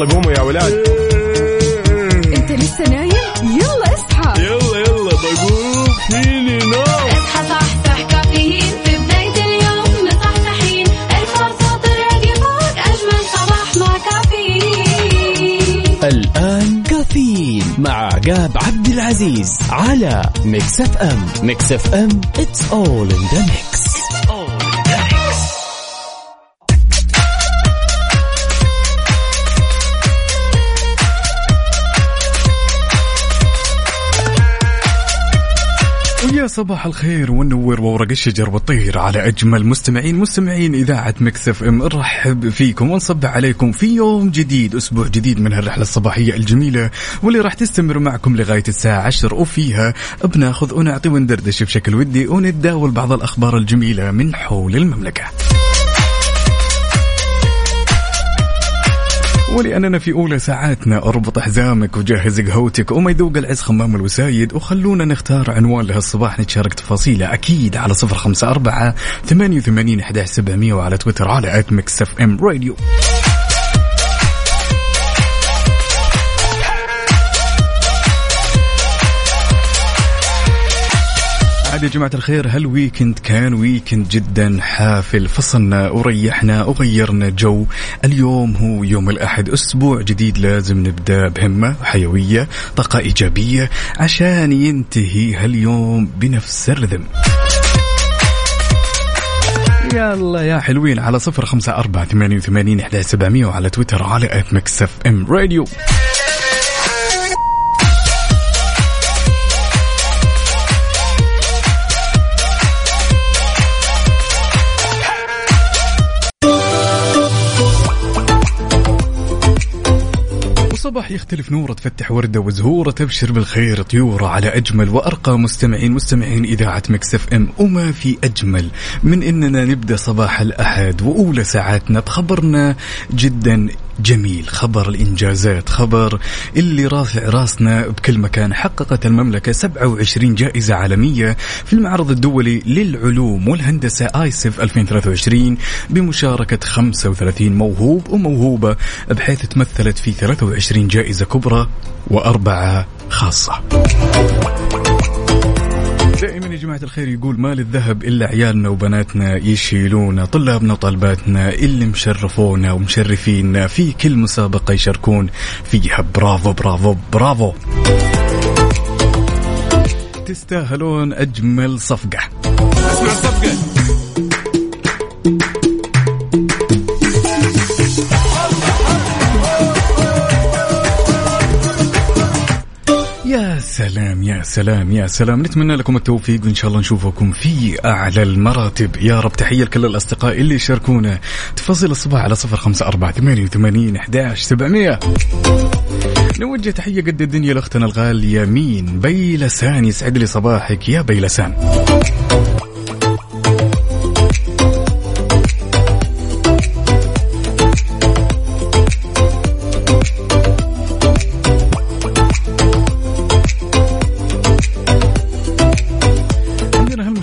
يلا قوموا يا ولاد. انت لسه نايم؟ يلا اصحى. يلا يلا بقوم. فيني نوم. اصحى صحصح كافيين. في بداية اليوم مصحصحين الفرصة تراقي فوق أجمل صباح مع كافيين. الآن كافيين مع عقاب عبد العزيز على Mix FM. Mix FM it's all in the mix. صباح الخير والنور وورق الشجر والطير على أجمل مستمعين مستمعين إذاعة مكسف إم نرحب فيكم ونصبح عليكم في يوم جديد أسبوع جديد من هالرحلة الصباحية الجميلة واللي راح تستمر معكم لغاية الساعة 10 وفيها بناخذ ونعطي وندردش بشكل ودي ونتداول بعض الأخبار الجميلة من حول المملكة. ولأننا في أولى ساعاتنا أربط حزامك وجهز قهوتك وما يذوق العز خمام الوسايد وخلونا نختار عنوان لهالصباح نتشارك تفاصيله أكيد على صفر خمسة أربعة ثمانية وثمانين وعلى تويتر على at Mix FM Radio عاد يا جماعة الخير هال weekend كان weekend جدا؟ حافل فصلنا وريحنا وغيرنا جو. اليوم هو يوم الأحد أسبوع جديد لازم نبدأ بهمة وحيوية طاقة إيجابية عشان ينتهي هاليوم بنفس ال rhythm. يلا يا حلوين على صفر خمسة أربعة ثمانية وثمانين إحدى سبعمية وعلى تويتر على at Mix FM Radio وصباح يختلف نورة تفتح وردة وزهورة تبشر بالخير. طيورة على أجمل وأرقى مستمعين مستمعين إذاعة Mix FM. وما في أجمل من إننا نبدأ صباح الأحد وأولى ساعاتنا. بخبرنا جدا جميل. خبر الإنجازات خبر اللي رافع راسنا بكل مكان. حققت المملكة 27 جائزة عالمية في المعرض الدولي للعلوم والهندسة آيسف 2023 بمشاركة 35 موهوب وموهوبة بحيث تمثلت في 23 جائزة كبرى وأربعة خاصة. دائما يا جماعة الخير يقول ما للذهب إلا عيالنا وبناتنا يشيلونا طلابنا وطالباتنا اللي مشرفونا ومشرفينا في كل مسابقة يشاركون فيها برافو برافو برافو. تستاهلون أجمل صفقة. يا سلام يا سلام. نتمنى لكم التوفيق وإن شاء الله نشوفكم في أعلى المراتب. يا رب تحية لكل الأصدقاء اللي يشاركونا. تفاصيل الصباح على صفر خمسة أربعة ثمانية وثمانين أحداش سبعمية. نوجه تحية قد الدنيا لأختنا الغالية مين؟ بيلسان. يسعد لي صباحك يا بيلسان.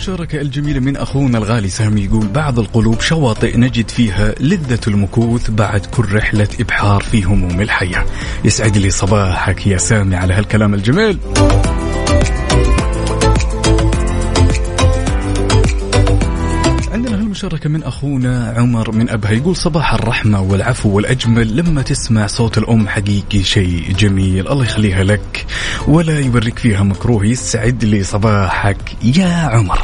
عندنا هالمشاركة الجميلة من أخونا الغالي سامي يقول بعض القلوب شواطئ نجد فيها لذة المكوث بعد كل رحلة إبحار في هموم الحياة. يسعد لي صباحك يا سامي على هالكلام الجميل. هالمشاركة من أخونا عمر من أبها. يقول صباح الرحمة والعفو والأجمل. لما تسمع صوت الأم حقيقي شيء جميل. الله يخليها لك ولا يوريك فيها مكروه. يسعد لي صباحك يا عمر.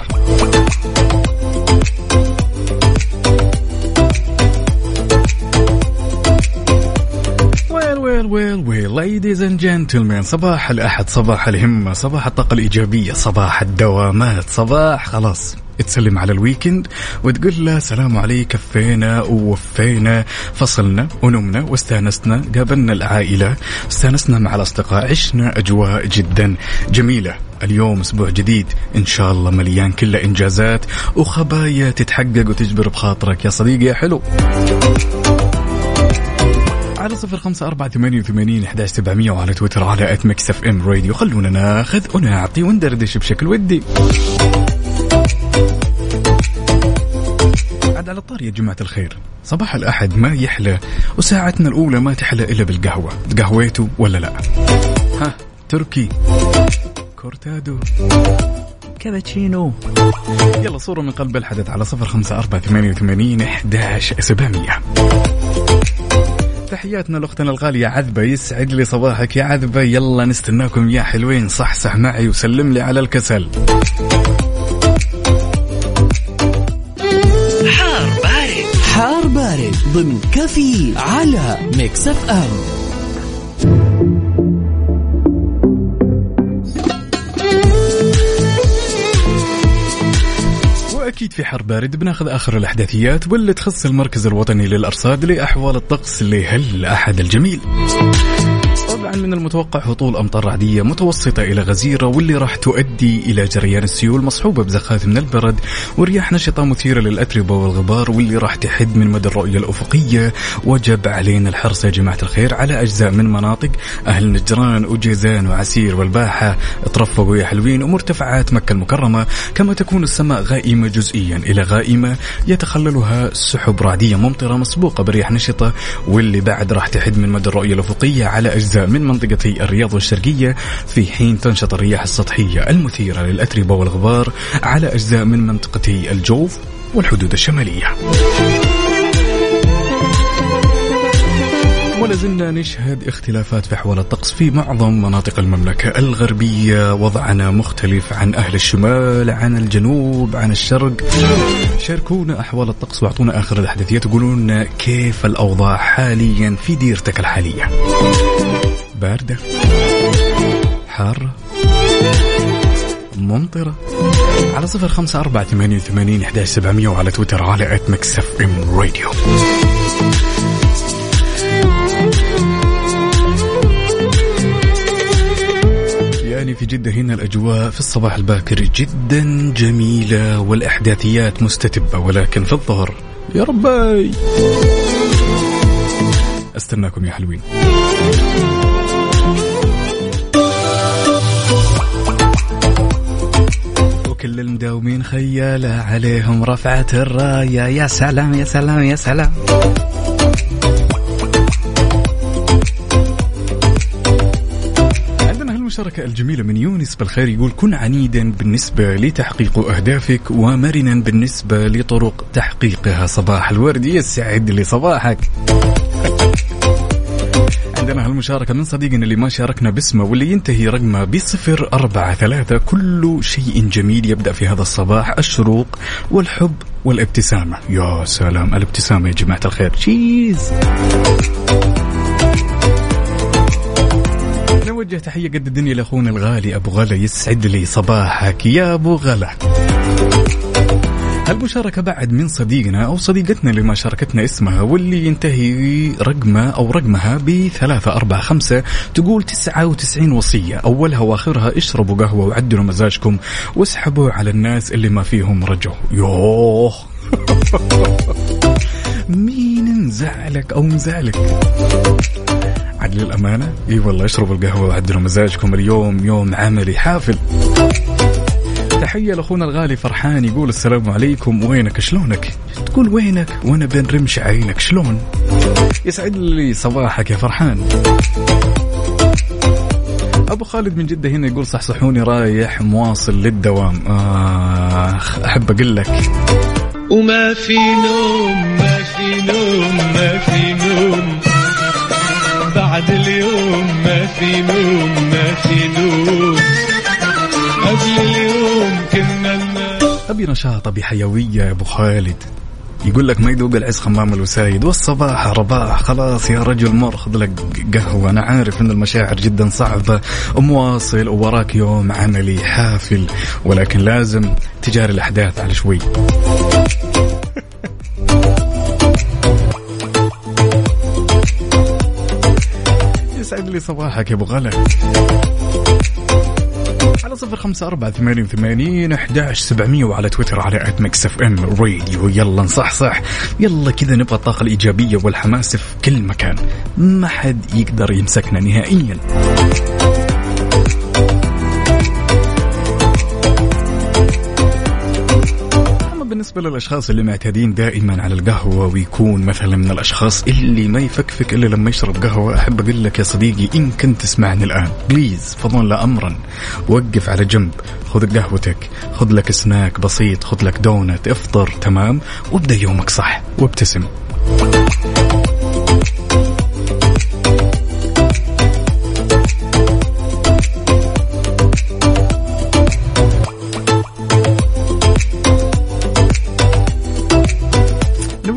ويل ويل. Ladies and gentlemen صباح الأحد صباح الهمة صباح الطاقة الإيجابية صباح الدوامات صباح خلاص. تسلم على الويكند وتقول له سلام عليك كفينا ووفينا فصلنا ونمنا واستانسنا قابلنا العائلة استانسنا مع الأصدقاء عشنا أجواء جدا جميلة. اليوم أسبوع جديد إن شاء الله مليان كله إنجازات وخبايا تتحقق وتجبر بخاطرك. يا صديقي يا حلو. على صفر خمسة أربعة ثمانية وثمانين إحدى سبعمية وعلى تويتر على at Mix FM Radio خلونا ناخذ ونعطي وندردش بشكل ودي. عاد على الطار يا جماعة الخير. صباح الأحد ما يحلى؟ وساعتنا الأولى ما تحلى إلا بالقهوة. تقهويتوا ولا لا؟ ها تركي كورتادو كابتشينو. يلا صورة من قلب الحدث على صفر خمسة أربعة ثمانية وثمانين إحداش سبعمية. تحياتنا لأختنا الغالية عذبة يسعد لي صباحك يا عذبة. يلا نستناكم يا حلوين. صحصح معي وسلم لي على الكسل. بارد ضمن كافيين على Mix FM. وأكيد في حر بارد بناخذ آخر الأحداثيات واللي تخص المركز الوطني للأرصاد لأحوال الطقس لهالاحد الجميل. طبعا من المتوقع هطول أمطار رعدية متوسطة إلى غزيرة واللي راح تؤدي إلى جريان السيول مصحوبة بزخات من البرد ورياح نشطة مثيرة للأتربة والغبار واللي راح تحد من مدى الرؤية الأفقية. وجب علينا الحرص يا جماعة الخير على أجزاء من مناطق أهل نجران وجيزان وعسير والباحة. ترفقوا يا حلوين ومرتفعات مكة المكرمة. كما تكون السماء غائمة جزئيا إلى غائمة يتخللها سحب رعدية ممطرة مسبوقة برياح نشطة واللي بعد راح تحد من مدى الرؤية الأفقية على أجزاء من منطقتي الرياض والشرقية في حين تنشط الرياح السطحية المثيرة للأتربة والغبار على أجزاء من منطقتي الجوف والحدود الشمالية. ولا زلنا نشهد اختلافات في أحوال الطقس في معظم مناطق المملكة الغربية. وضعنا مختلف عن أهل الشمال عن الجنوب عن الشرق. شاركونا أحوال الطقس وأعطونا آخر الاحداثيات وقولوا لنا كيف الأوضاع حاليا في ديرتك الحالية. باردة حارة ممطرة على صفر خمسة أربعة ثمانية وثمانين إحداش سبعمية وعلى تويتر على at Mix FM Radio يعني في جدة هنا الأجواء في الصباح الباكر جدا جميلة والإحداثيات مستتبة ولكن في الظهر يا ربي! أستناكم يا حلوين. وكل المداومين خيالة عليهم رفعت الراية. يا سلام يا سلام يا سلام. عندنا هالمشاركة الجميلة من يونس بالخير يقول كن عنيدا بالنسبة لتحقيق أهدافك ومرنا بالنسبة لطرق تحقيقها. صباح الورد يسعد لي صباحك. عندنا هالمشاركة من صديقنا اللي ما شاركنا باسمه واللي ينتهي رقمه بصفر أربعة ثلاثة. كل شيء جميل يبدأ في هذا الصباح الشروق والحب والابتسامة. يا سلام الابتسامة يا جماعة الخير. تشيز. نوجه تحية قد الدنيا لأخونا الغالي أبو غلا يسعد لي صباحك يا أبو غلا المشاركة بعد من صديقنا أو صديقتنا اللي ما شاركتنا اسمها واللي ينتهي رقمه أو رقمها بثلاثة أربعة خمسة تقول تسعة وتسعين وصية. أولها وآخرها اشربوا قهوة وعدلوا مزاجكم واسحبوا على الناس اللي ما فيهم رجو يوه! مين مزعلك أو مزعلك عدل الأمانة إي والله اشربوا القهوة وعدلوا مزاجكم اليوم يوم عملي حافل. تحية لأخونا الغالي فرحان يقول السلام عليكم وينك؟ شلونك؟ تقول وينك؟ وأنا بين رمش عينك شلون؟ يسعد لي صباحك يا فرحان. أبو خالد من جدة هنا يقول صحصحوني رايح مواصل للدوام. اخ أحب أقول لك. وما في نوم ما في نوم ما في نوم. بعد اليوم ما في نوم ما في نوم. ننام ابي نشاط ابي حيويه يا أبو خالد؟ يقول لك ما يذوق العز خمام الوسايد. والصباح رباح. خلاص يا رجل مر خذ لك قهوة. أنا عارف أن المشاعر جدا صعبة. ومواصل ووراك يوم عملي حافل. ولكن لازم تجاري الأحداث على شوي. يسعد لي صباحك يا أبو غلا على صفر خمسة أربعة ثمانية وثمانين أحداش سبعمية وعلى تويتر على at Mix FM Radio. يلا نصحصح يلا كذا نبغى الطاقة الإيجابية والحماس في كل مكان. ما حد يقدر يمسكنا نهائيا. بالنسبة للأشخاص اللي معتادين دائما على القهوة ويكون مثلا من الأشخاص اللي ما يفكفك إلا لما يشرب قهوة أحب أقول لك يا صديقي إن كنت تسمعني الآن please فضلا لا أمرا وقف على جنب خذ قهوتك خذ لك سناك بسيط خذ لك دونت افطر تمام وابدأ يومك صح وابتسم.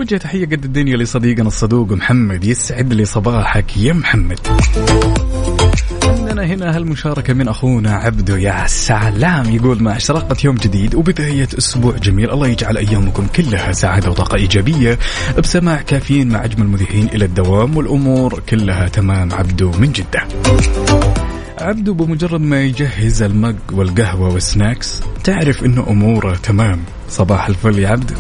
نوجه تحية قد الدنيا لصديقنا الصدوق محمد يسعد لي صباحك يا محمد. عندنا هنا هالمشاركة من أخونا عبدو يا سلام. يقول مع إشراقة يوم جديد وبداية أسبوع جميل الله يجعل أيامكم كلها سعادة وطاقة إيجابية بسماع كافيين مع أجمل مذيعين إلى الدوام والأمور كلها تمام. عبدو من جدة. عبدو بمجرد ما يجهز ال mug والقهوة وال snacks تعرف إنه أموره تمام. صباح الفل يا عبدو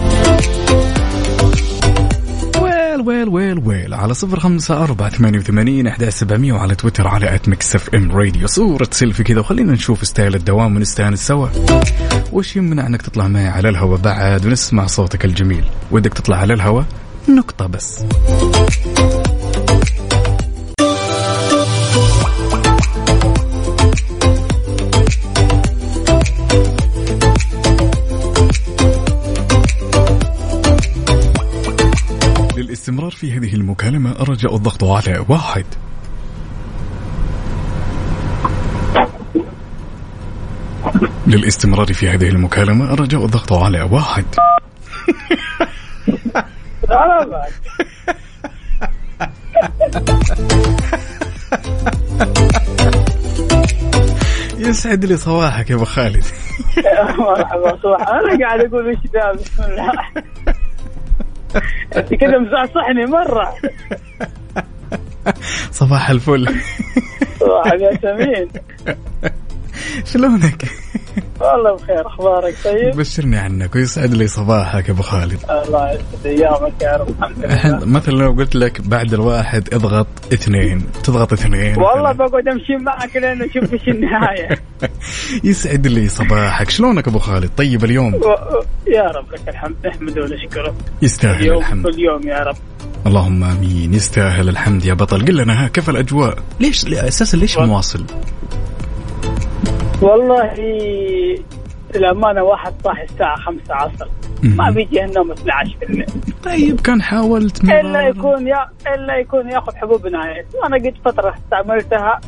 well well well well على صفر خمسة أربعة ثمانية وثمانين أحد سبعمية وعلى تويتر على at Mix FM Radio صورة سيلفي كذا وخلينا نشوف style الدوام ونستانس سوا وش يمنع إنك تطلع معي على الهوا بعد ونسمع صوتك الجميل؟ ودك تطلع على الهوا نقطة بس. في هذه المكالمة أرجاء الضغط على واحد. للاستمرار في هذه المكالمة أرجاء الضغط على واحد. يسعد لي صباحك يا أبو خالد. مرحبا صباح. أنا قاعد أقول وش ذا بسم الله أنت كذا مصحصحني مرة. صباح الفل. صباح يا سمين. شلونك؟ والله بخير أخبارك طيب؟ بشرني عنك ويسعد لي صباحك يا أبو خالد. الله يسعد ايامك يا رب. الحمد لله مثلا لو قلت لك بعد الواحد اضغط اثنين تضغط اثنين والله. بقعد أمشي معك لين أشوف إيش النهاية. يسعد لي صباحك. شلونك أبو خالد؟ طيب اليوم؟ و- يا رب لك الحمد نحمده ونشكره. يستاهل يوم الحمد. كل يوم يا رب. اللهم آمين. يستاهل الحمد يا بطل. قل لنا ها كيف الأجواء؟ ليش أساسا ليش. مواصل؟ والله الأمانة واحد صاحي الساعة خمسة عصر. ما. بيجي النوم 12 بالليل طيب كان حاولت إلا مرة يكون يا إلا يكون ياخذ حبوب نهاية. وأنا قد فترة استعملتها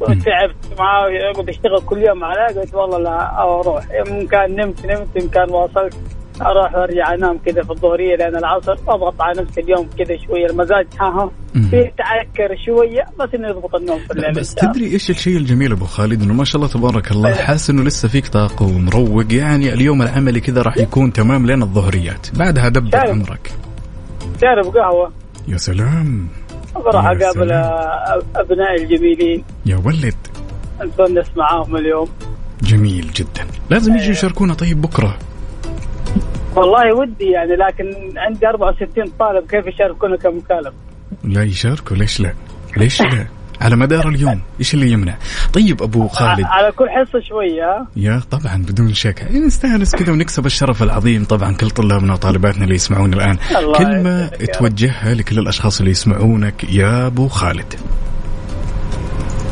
وتعبت معاه يقعد يشتغل كل يوم على قلت والله لا أروح. ان كان نمت نمت ان كان واصلت. أروح وارجع أنام كذا في الظهرية لين العصر واضغط على نفسي اليوم كذا شوية المزاج ها ها مم. بيتعكر شوية بس إنه يضبط النوم في الليل. بس. تدري إيش الشيء الجميل أبو خالد؟ إنه ما شاء الله تبارك الله أيوة. حاسس إنه لسه فيك طاقة ومروق. يعني اليوم العملي كذا راح يكون تمام لين الظهريات. بعدها دبر. عمرك شارب قهوة. يا سلام. يا أقابل أبنائي الجميلين. يا ولد. نتونس معاهم اليوم. جميل جدا. لازم يجي يشاركونا طيب بكرة. والله ودي يعني لكن عندي 64 طالب كيف يشاركونا كمكالمة؟ لا يشاركوا ليش لا؟ ليش لا؟ على مدار اليوم إيش اللي يمنع؟ طيب أبو خالد. على كل حصة شوية؟ يا طبعا بدون شك. نستأنس كذا ونكسب الشرف العظيم طبعا كل طلابنا وطالباتنا اللي يسمعون الآن. كلمة. توجهها لكل الأشخاص اللي يسمعونك يا أبو خالد.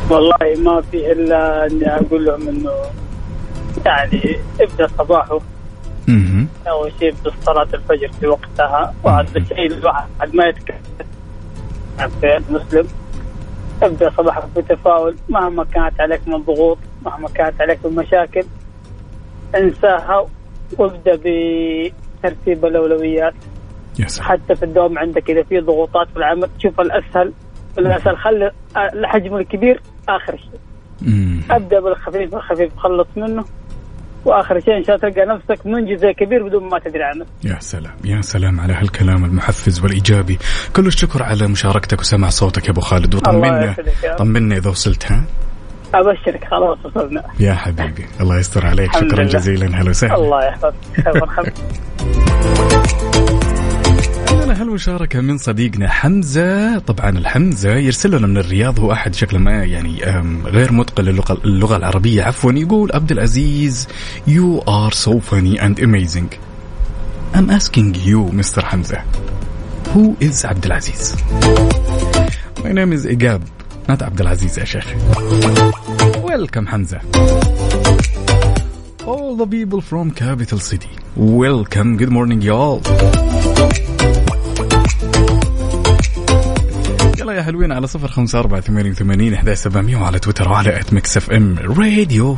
والله ما في إلا أني أقول لهم إنه يعني ابدأ صباحه. شيء ابدا صلاة الفجر في وقتها وعاد بالشيء الواحد ما يتكلم. في المسلم أبدأ صباحك بتفاؤل. مهما كانت عليك من ضغوط مهما كانت عليك من مشاكل انساها وابدأ بترتيب الأولويات. يا سلام حتى في الدوام عندك إذا في ضغوطات في العمل تشوف الأسهل. الأسهل خلي الحجم الكبير آخر شيء. مم. أبدأ بالخفيف. بالخفيف خلص منه. وآخر شيء إن شاء الله تلقى نفسك منجز كبير بدون ما تدري عنه. يا سلام يا سلام على هالكلام المحفز والإيجابي. كل الشكر على مشاركتك وسماع صوتك يا أبو خالد. وطمنا. طمنا إذا وصلت ها؟ أبشرك خلاص وصلنا. يا حبيبي الله يستر عليك. شكرا لله. جزيلا. هلا وسهلا. الله يحفظك. خير هالمشاركة من صديقنا حمزة. طبعا الحمزة يرسل لنا من الرياض هو أحد شكل ما يعني غير متقن للغة اللغة العربية. عفوا يقول عبد العزيز you are so funny and amazing. I'm asking you Mr. حمزة Who is عبد العزيز? My name is إيجاب not عبد العزيز يا شيخ. Welcome حمزة. All the people from capital city Welcome. Good morning y'all. يلا يا حلوين على صفر خمسة أربعة ثمانية وثمانين إحدى سبعمية وعلى تويتر وعلى at Mix FM Radio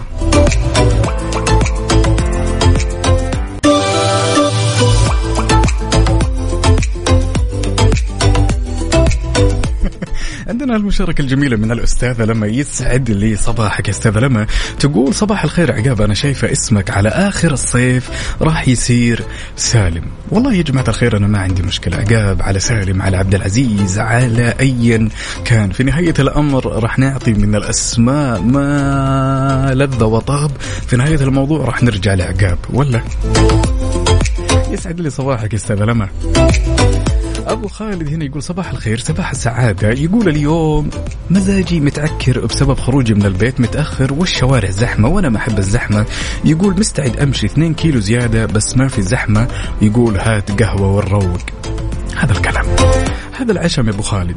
عندنا المشاركة الجميلة من الأستاذة لما يسعد لي صباحك يا أستاذة لما تقول صباح الخير عقاب أنا شايفة اسمك على آخر الصيف راح يصير سالم. والله يا جماعة الخير أنا ما عندي مشكلة. عقاب على سالم على عبد العزيز على أيا كان. في نهاية الأمر راح نعطي من الأسماء ما لذ وطاب. في نهاية الموضوع راح نرجع لعقاب ولا؟ يسعد لي صباحك يا أستاذة لما. أبو خالد هنا يقول صباح الخير صباح السعادة. يقول اليوم مزاجي متعكر بسبب خروجي من البيت متأخر والشوارع زحمة وأنا ما أحب الزحمة. يقول مستعد أمشي 2 كيلو زيادة بس ما في زحمة. يقول هات قهوة ونروق هذا الكلام. هذا العشم يا أبو خالد.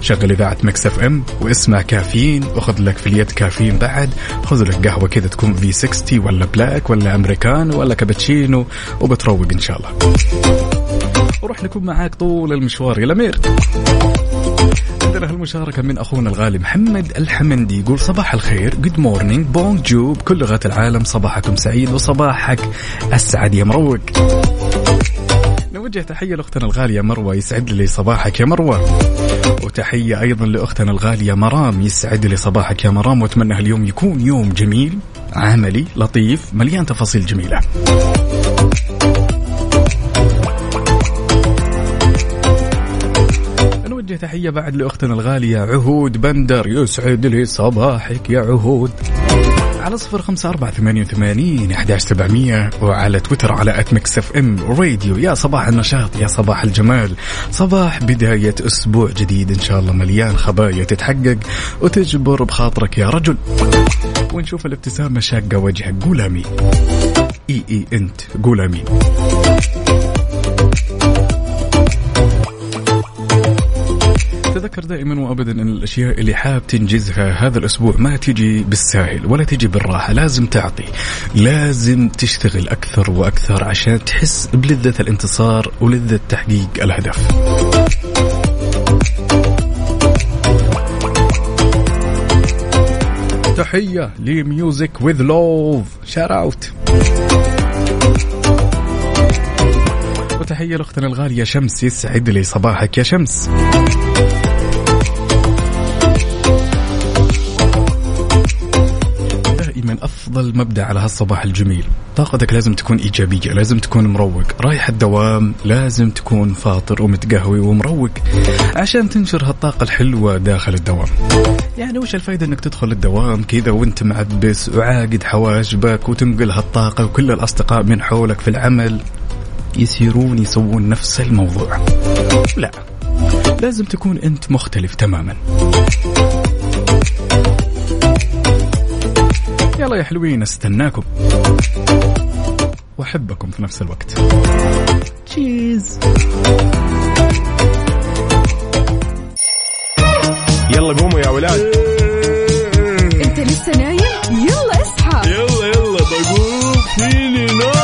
شغل إذاعة Mix FM واسمع كافيين وخذ لك في اليد كافيين بعد. خذ لك قهوة كذا تكون V60 ولا black ولا أمريكان ولا كابتشينو وبتروق إن شاء الله. وراح نكون معاك طول المشوار. يا الامير عندنا هالمشاركة من أخونا الغالي محمد الحمندي. يقول صباح الخير. good morning bonjour بكل لغات العالم صباحكم سعيد وصباحك أسعد يا مروق. نوجه تحية لأختنا الغالية مروة. يسعد لي صباحك يا مروة. وتحية أيضا لأختنا الغالية مرام. يسعد لي صباحك يا مرام. وأتمنى هاليوم يكون يوم جميل عملي لطيف مليان تفاصيل جميلة. تحية بعد لأختنا الغالية عهود بندر يسعد لي صباحك يا عهود. على صفر خمسة أربعة ثمانية وثمانين أحداش سبعمية وعلى تويتر على at Mix FM Radio يا صباح النشاط يا صباح الجمال. صباح بداية أسبوع جديد إن شاء الله مليان خبايا تتحقق وتجبر بخاطرك يا رجل. ونشوف الابتسامة شاقة وجهك قول أمين إي إي أنت قول أمين تذكر دائما وابدا أن الأشياء اللي حاب تنجزها هذا الأسبوع ما تجي بالساهل ولا تجي بالراحة لازم تعطي. لازم تشتغل أكثر وأكثر عشان تحس بلذة الانتصار ولذة تحقيق الهدف. تحية ل Music With Love shout out وتحية لأختنا الغالية شمس يسعد لي صباحك يا شمس. أفضل مبدأ على هالصباح الجميل. طاقتك لازم تكون إيجابية لازم تكون مروق. رايح الدوام لازم تكون فاطر ومتقهوي ومروق عشان تنشر هالطاقة الحلوة داخل الدوام. يعني وش الفايدة إنك تدخل الدوام كذا وأنت معبس وعاقد حواجبك وتنقل هالطاقة وكل الأصدقاء من حولك في العمل؟ يسيرون يسوون نفس الموضوع. لا لازم تكون أنت مختلف تماما. يلا يا حلوين استناكم. واحبكم في نفس الوقت. تشيز يلا قوموا يا ولاد. انت لسه نايم؟ يلا اصحى. يلا يلا بقوم. فيني نوم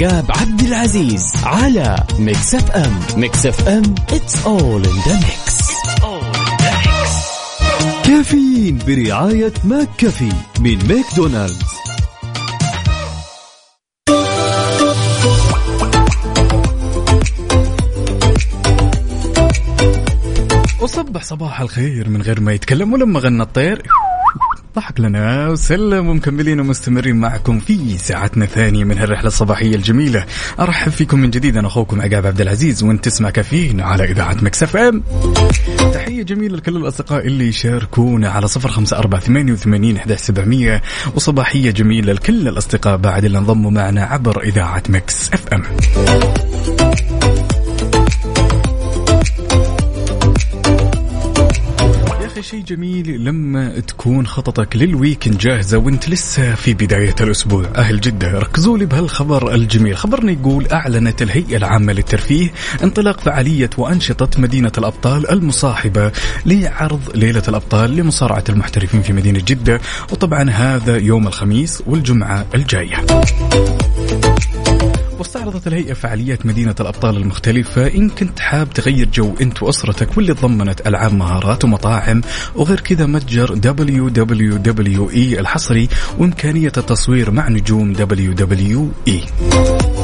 عقاب عبد العزيز على Mix FM Mix FM it's all in the mix. كافيين برعاية McCafé من ماكدونالدز. وصبح صباح الخير من غير ما يتكلم ولما غنى الطير. ضحك لنا. وسلم ومكملين ومستمرين معكم في ساعتنا الثانية من هالرحلة الصباحية الجميلة. أرحب فيكم من جديد. أنا أخوكم عقاب عبد العزيز وأنت تسمع كافيين على إذاعة Mix FM. تحية جميلة لكل الأصدقاء اللي يشاركونا على صفر خمسة أربعة ثمانية وثمانين سبعمية. وصباحية جميلة لكل الأصدقاء بعد اللي انضموا معنا عبر إذاعة Mix FM. شيء جميل لما تكون خططك لل weekend جاهزة وانت لسه في بداية الأسبوع. أهل جدة ركزوا لي بهالخبر الجميل. خبرنا يقول أعلنت الهيئة العامة للترفيه انطلاق فعالية وأنشطة مدينة الأبطال المصاحبة لعرض ليلة الأبطال لمصارعة المحترفين في مدينة جدة. وطبعا هذا يوم الخميس والجمعة الجاية. واستعرضت الهيئة فعاليات مدينة الأبطال المختلفة إن كنت حاب تغير جو أنت وأسرتك واللي ضمنت ألعاب مهارات ومطاعم وغير كذا متجر WWE الحصري وإمكانية التصوير مع نجوم WWE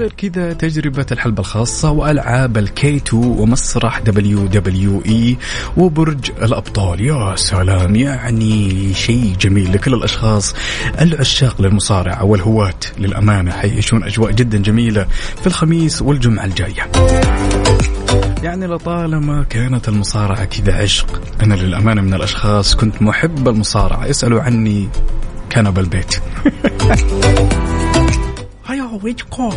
وغير كذا تجربة الحلبة الخاصة وألعاب ال 2K ومسرح WWE وبرج الأبطال. يا سلام يعني شيء جميل لكل الأشخاص العشاق للمصارعة والهواة للأمانة. حيعيشون أجواء جدا جميلة في الخميس والجمعة الجاية. يعني لطالما كانت المصارعة كذا عشق أنا للأمانة من الأشخاص كنت محب المصارعة. اسألوا عني كان بالبيت هيا ويجكو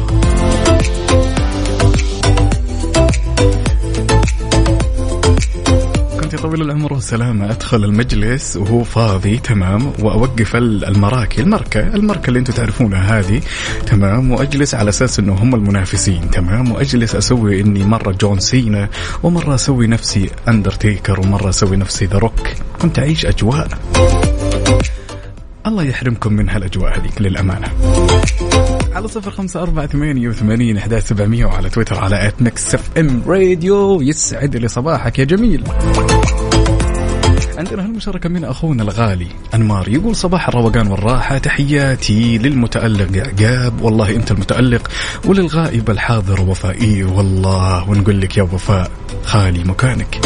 كنت طويل العمر والسلامة أدخل المجلس وهو فاضي تمام. وأوقف المراكي المركة المركة اللي أنتم تعرفونها هذه تمام. وأجلس على أساس أنه هم المنافسين تمام. وأجلس أسوي إني مرة جون سينا ومرة أسوي نفسي أندرتيكر ومرة أسوي نفسي ذا روك كنت أعيش أجواء. الله يحرمكم من هالأجواء هذيك للأمانة. على صفر خمسة أربعة ثمانية وثمانين أحداش سبعمية وعلى تويتر على at Mix FM Radio. يسعد لي صباحك يا جميل. عندنا هالمشاركة من أخونا الغالي أنمار. يقول صباح الروقان والراحة. تحياتي للمتألق عقاب. والله أنت المتألق وللغائب الحاضر وفاء إي والله ونقول لك يا وفاء خالي مكانك.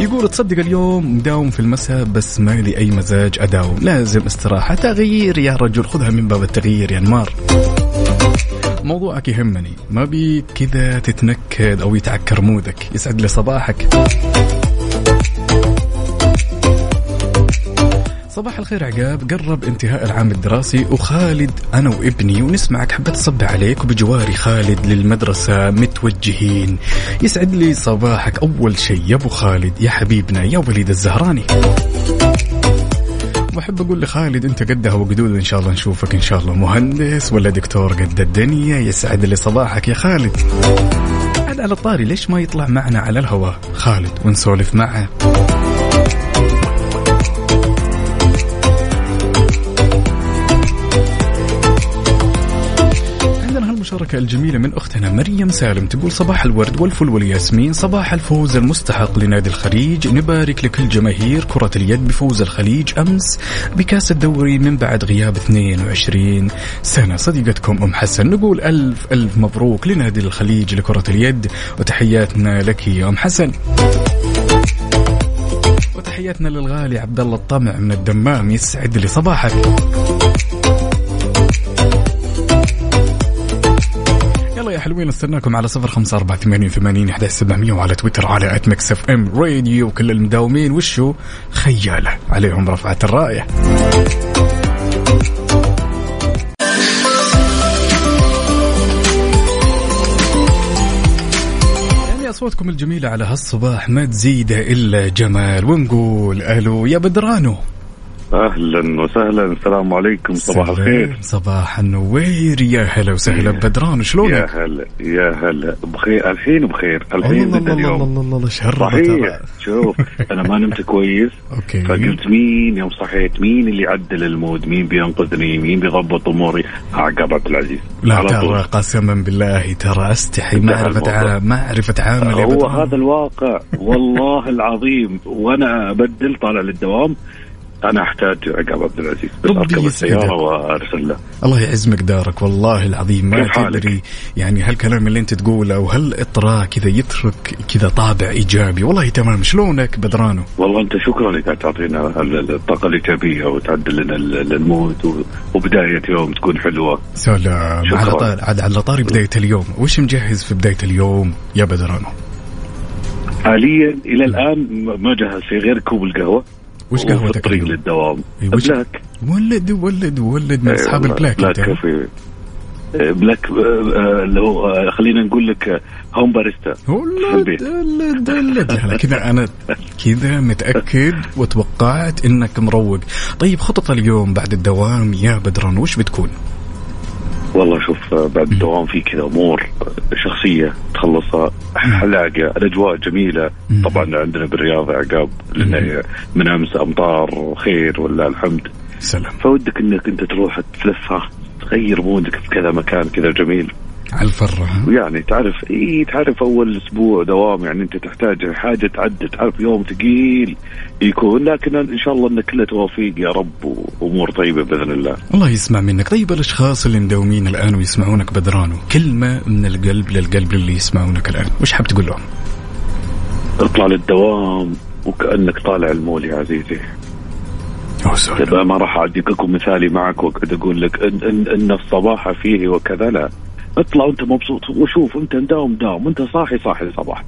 يقول تصدق اليوم مداوم في المساء بس ما لي أي مزاج أداوم. لازم استراحة. تغيير يا رجل خذها من باب التغيير يا أنمار. موضوعك يهمني. ما بيك كذا تتنكد أو يتعكر مودك. يسعد لي صباحك. صباح الخير عقاب. قرب انتهاء العام الدراسي وخالد أنا وابني ونسمعك. حبيت اصب عليك وبجواري خالد للمدرسة متوجهين. يسعد لي صباحك. أول شيء يا أبو خالد يا حبيبنا يا وليد الزهراني. وأحب أقول لخالد أنت قدها وقدود إن شاء الله نشوفك إن شاء الله مهندس ولا دكتور قد الدنيا يسعد لي صباحك يا خالد. على الطاري ليش ما يطلع معنا على الهواء؟ خالد ونسولف معه. عندنا هالمشاركة الجميلة من أختنا مريم سالم تقول صباح الورد والفل والياسمين صباح الفوز المستحق لنادي الخليج. نبارك لكل جماهير كرة اليد بفوز الخليج أمس بكأس الدوري من بعد غياب 22 سنة. صديقتكم أم حسن نقول ألف ألف مبروك لنادي الخليج لكرة اليد وتحياتنا لك يا أم حسن. وتحياتنا للغالي عبد الله الطمع من الدمام يسعد لي صباحك. حلوين استناكم على صفر خمسة أربعة ثمانية وثمانين أحداش سبعمية وعلى تويتر على at Mix FM Radio وكل المداومين وشو؟ خيالة عليهم رفعت الراية. يعني أصواتكم الجميلة على هالصباح ما تزيد إلا جمال ونقول ألو يا بدرانو. أهلا وسهلا. السلام عليكم. صباح الخير. صباح النوير. يا هلا وسهلا. بدران يا شلونك؟ هلا. يا هلا. بخير. الحين بخير. الله الحين الله الله الله اليوم. الله الله شهر صحيح شوف أنا ما نمت كويس. okay. فقلت مين يوم صحيت؟ مين اللي يعدل ال mood مين بينقذني؟ مين بيضبط أموري؟ عقاب عبد العزيز. لا ترى. قسما بالله ترى أستحي اعرف اتعامل يا هو. هذا الواقع. والله العظيم. وأنا أبدل طالع للدوام. أنا أحتاج عقاب عبد العزيز. بس ربي أركب السيارة يسعدك. وأرسل له. الله يعز مقدارك والله العظيم. ما؟ تدري يعني هالكلام اللي أنت تقوله أو هالاطراء كذا يترك كذا طابع إيجابي؟ والله تمام. شلونك بدرانو؟ والله أنت شكرا قاعد تعطينا ال- الطاقة الايجابيه وتعدل لنا ال- المود وبداية يوم تكون حلوة. سلام. على طار عاد على طاري بداية اليوم. وش مجهز في بداية اليوم يا بدرانو؟ حاليا إلى الآن ما جهز في غير كوب القهوة. وش قهوتك الطريق؟ للدوام. وش- black. ولد ولد ولد من أصحاب ال black black أنت. coffee black اللي هو خلينا نقول لك home barista البيت. ولد ولد هلا كذا أنا كذا متأكد وتوقعت إنك مروق. طيب خطط اليوم بعد الدوام يا بدران وش بتكون؟ والله شوف بعد الدوام في كذا أمور شخصية تخلصها حلاقة الأجواء جميلة. طبعا عندنا بالرياض عقاب لأن من أمس أمطار خير ولا الحمد. سلام. فودك إنك أنت تروح تلفها تغير مودك في كذا مكان كذا جميل. على الفرة ها؟ ويعني تعرف إي تعرف أول أسبوع دوام يعني أنت تحتاج حاجة تعدي تعرف يوم ثقيل يكون لكن إن شاء الله انه كله توفيق يا رب وأمور طيبة بإذن الله. الله يسمع منك. طيب الأشخاص اللي مداومين الآن ويسمعونك بدرانو كلمه من القلب للقلب للي يسمعونك الآن وش حاب تقول لهم؟ اطلع للدوام وكأنك طالع المول يا عزيزي. ما راح أعطيك لكم مثالي معك وأقعد أقول لك إن, إن, إن الصباح فيه وكذا لا. اطلع وانت مبسوط وشوف انت مداوم داوم وانت صاحي صاحي الصباح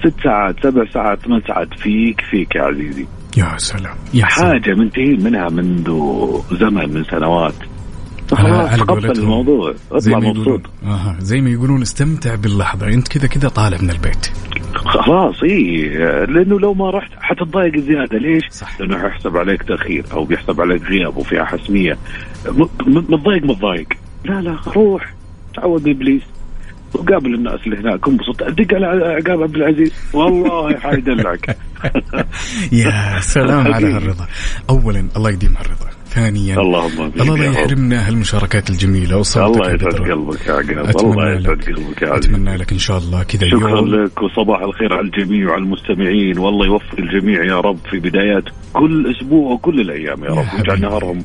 ست ساعات سبع ساعات ثمان ساعات فيك فيك يا عزيزي. يا سلام يا سلام. حاجة منتهين منها منذ زمن من سنوات. خلاص تقبل. الموضوع. اطلع مبسوط. أها زي ما يقولون استمتع باللحظة. أنت كذا كذا طالع من البيت. خلاص اي لأنه لو ما رحت حتتضايق زيادة. ليش؟ صح. لأنه حيحسب عليك تأخير أو بيحسب عليك غياب وفيها حسمية. متضايق متضايق. لا لا روح. تعوض بابليس وقابل الناس اللي هناك انبسط دق على عقاب عبد العزيز والله حيدلعك يا سلام على. هالرضا اولا الله يديم هالرضا ثانيا اللهم الله لا. يحرمنا هالمشاركات الجميلة وصوتك الله يسعد. قلبك يا عقاب الله يسعد. قلبك يا عزيز أتمنى لك إن شاء الله كذا شكرا يوم لك وصباح الخير على الجميع وعلى المستمعين والله يوفق الجميع يا رب في بدايات كل أسبوع وكل الأيام يا يا رب. واجعل نهارهم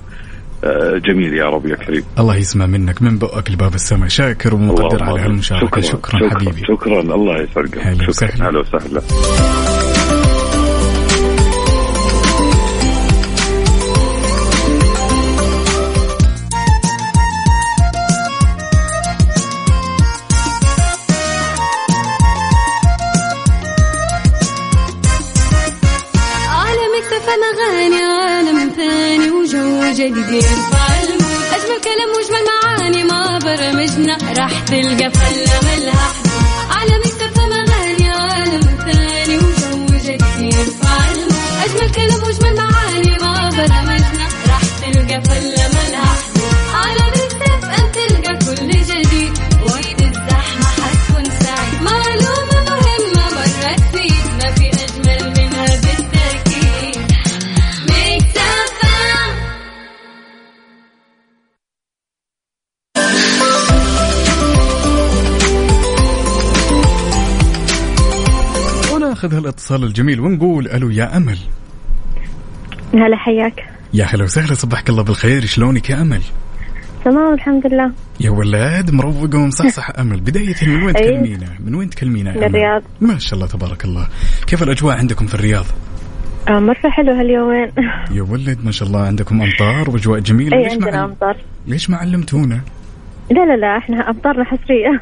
جميل يا رب يا كريم. الله يسمع منك من بؤك لباب السماء. شاكر ومقدر على. هالمشاركه شكرا, شكرا حبيبي. شكرا. الله يسعد هلا قلبك وسهلا. شكرا هلا وسهلا. راح تلقى وناخذ هالاتصال الجميل ونقول ألو يا أمل. هلا حياك. يا هلا وسهلا صبحك الله بالخير. شلونك يا أمل؟ تمام الحمد لله. يا ولاد مروقه ومصحصح أمل. بدايه من وين أيوة. تكلمينا؟ من وين تكلمينا من؟ الرياض. ما شاء الله تبارك الله. كيف الأجواء عندكم في الرياض؟ آه مرة حلو هاليومين يا ولد ما شاء الله عندكم أمطار وأجواء جميلة. اي عندنا أمطار. ليش ما علمتونا لا لا لا إحنا امطارنا حصرية.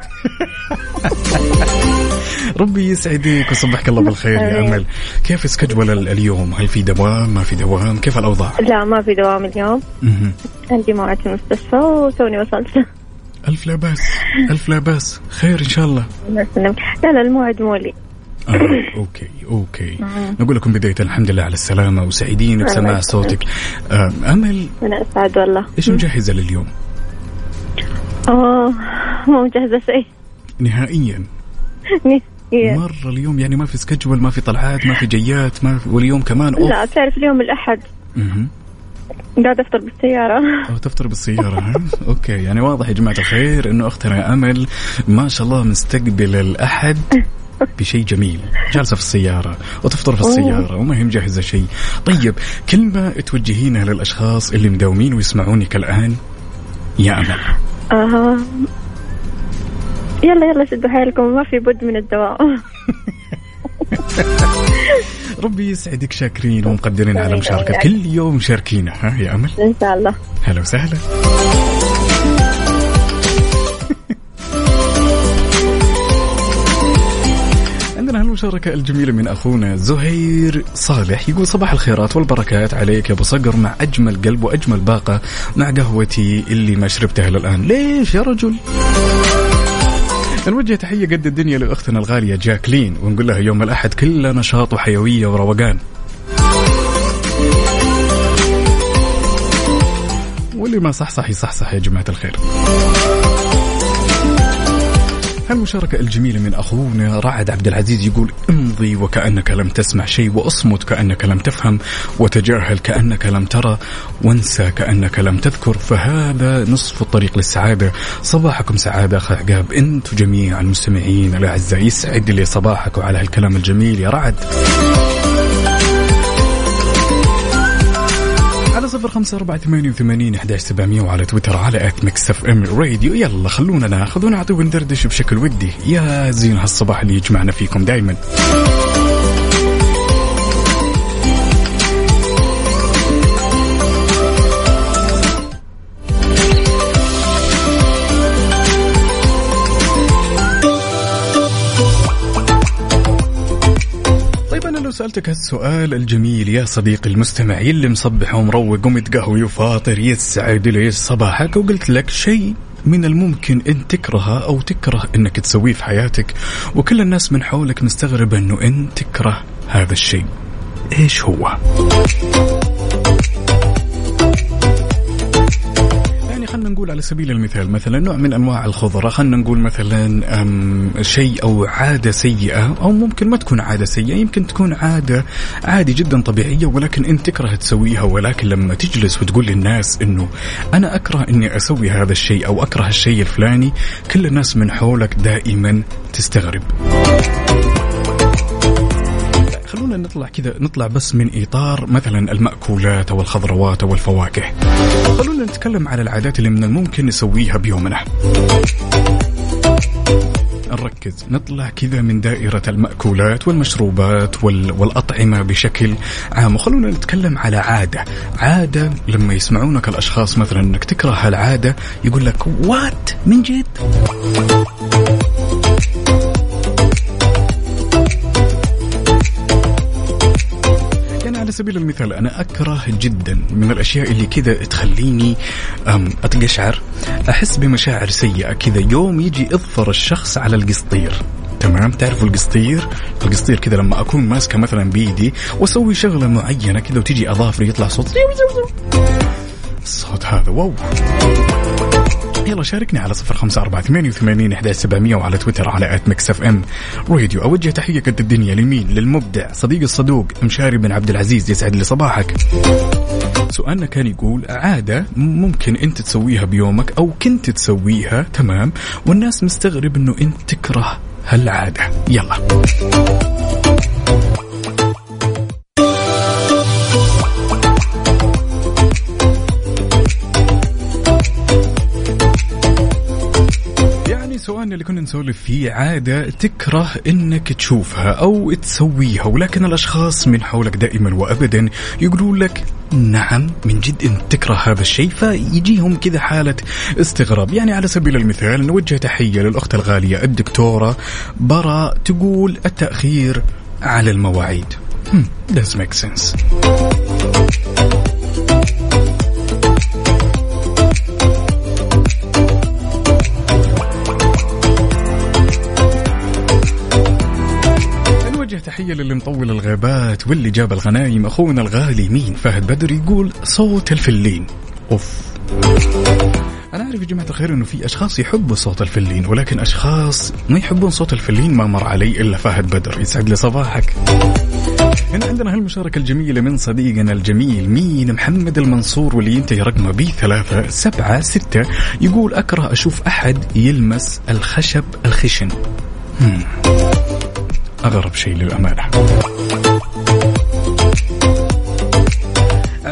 ربي يسعدك وصبحك الله بالخير يا. أمل. كيف schedule ال- اليوم؟ هل في دوام؟ ما في دوام؟ كيف الأوضاع؟ لا ما في دوام اليوم. عندي موعد في المستشفى وتوني وصلت. ألف لا بأس ألف لا بأس. خير إن شاء الله. الله يسلمك. لا لا الموعد مو لي. آه، okay okay. نقول لكم بداية الحمد لله على السلامة وسعيدين بسماع صوتك. آه، أمل. أنا أسعد والله. إيش مجهزة لليوم؟ آه مو مجهزة شيء. نهائيا. نهائياً. مرة اليوم يعني ما في schedule ما في طلعات ما في جيات ما في واليوم كمان off لا تعرف اليوم الأحد. مهم. قاعد افطر بالسيارة. أو تفطر بالسيارة ها؟ okay يعني واضح يا جماعة الخير إنه أختنا أمل ما شاء الله مستقبلة الأحد بشيء جميل. جالسة في السيارة وتفطر في السيارة وما هي مجهزة شيء. طيب كلمة توجهينها للأشخاص اللي مداومين ويسمعونك الآن يا أمل. آه. يلا يلا شدوا حيلكم ما في بد من الدوام ربي يسعدك شاكرين ومقدرين على. مشاركة. كل يوم شاركينا ها يا أمل؟ إن شاء الله. هلا وسهلا. عندنا هالمشاركة الجميلة من أخونا زهير صالح. يقول صباح الخيرات والبركات عليك يا أبو صقر مع أجمل قلب وأجمل باقة مع قهوتي اللي ما شربتها للآن ليش يا رجل؟ نوجه تحية قد الدنيا لأختنا الغالية جاكلين ونقول لها يوم الأحد كله نشاط وحيوية وروقان. واللي ما صحصح يصحصح يا جماعة الخير. هالمشاركة الجميلة من أخونا رعد عبد العزيز يقول امضي وكأنك لم تسمع شيء وأصمت كأنك لم تفهم وتجاهل كأنك لم ترى وانسى كأنك لم تذكر فهذا نصف الطريق للسعادة. صباحكم سعادة أخ عقاب. أنتم جميع المستمعين الأعزاء يسعد لي صباحك وعلى هالكلام الجميل يا رعد. صفر خمسة أربعة ثمانية وثمانين أحداش سبعمية وعلى تويتر على at Mix FM Radio يلا خلونا ناخذ ونعطي وندردش بشكل ودي. يا زين هالصباح اللي يجمعنا فيكم دايما. لو سألتك هالسؤال الجميل يا صديقي المستمع يلي مصبح ومروق ومتقهوي وفاطر يسعد لي صباحك وقلت لك شيء من الممكن إن تكرهه أو تكره إنك تسويه في حياتك وكل الناس من حولك مستغربه إنه انت تكره هذا الشيء إيش هو؟ خلينا نقول على سبيل المثال مثلا نوع من أنواع الخضرة خلينا نقول مثلا شيء أو عادة سيئة أو ممكن ما تكون عادة سيئة يمكن تكون عادة عادي جدا طبيعية ولكن انت تكره تسويها ولكن لما تجلس وتقول للناس إنه أنا أكره إني أسوي هذا الشيء أو أكره الشيء الفلاني كل الناس من حولك دائما تستغرب. خلونا نطلع كذا نطلع بس من إطار مثلا المأكولات أو الخضروات أو الفواكه خلونا نتكلم على العادات اللي من الممكن نسويها بيومنا. نركز نطلع كذا من دائرة المأكولات والمشروبات وال... والأطعمة بشكل عام. وخلونا نتكلم على عادة. عادة لما يسمعونك الأشخاص مثلا أنك تكره هالعادة يقول لك وات من جد؟ على سبيل المثال أنا أكره جدا من الأشياء اللي كذا تخليني أم أتقشعر. أحس بمشاعر سيئة كذا. يوم يجي إظفر الشخص على القصدير تمام؟ تعرفوا القصدير؟ القصدير كذا لما أكون ماسكة مثلا بيدي وأسوي شغلة معينة كذا وتجي أظافري يطلع صوت الصوت هذا. wow. يلا شاركني على صفر خمسة أربعة ثمانية وثمانين أحداش سبعمية وعلى تويتر على at Mix FM Radio. أوجه تحية قد الدنيا لمين للمبدع صديقي الصدوق مشاري بن عبد العزيز يسعد لي صباحك. سؤالنا كان يقول عادة ممكن أنت تسويها بيومك أو كنت تسويها تمام والناس مستغرب أنه أنت تكره هالعادة. يلا. سؤالنا اللي كنا نسولف فيه عادة تكره إنك تشوفها أو تسويها ولكن الأشخاص من حولك دائما وابدا يقولون لك نعم من جد انت تكره هذا الشيء فيجيهم كذا حالة استغراب. يعني على سبيل المثال نوجه تحية للأخت الغالية الدكتورة برا تقول التأخير على المواعيد. Hmm, does make sense. نوجه تحية للي مطول الغابات واللي جاب الغنايم أخونا الغالي مين؟ فهد بدر يقول صوت الفلين. أوف. أنا أعرف يا جماعة الخير إنه في أشخاص يحبوا صوت الفلين ولكن أشخاص ما يحبون صوت الفلين ما مر علي إلا فهد بدر. يسعد لي صباحك. هنا عندنا هالمشاركة الجميلة من صديقنا الجميل مين؟ محمد المنصور واللي ينتهي رقمه بي ثلاثة سبعة ستة. يقول أكره أشوف أحد يلمس الخشب الخشن. هم. أغرب شيء للأمانة.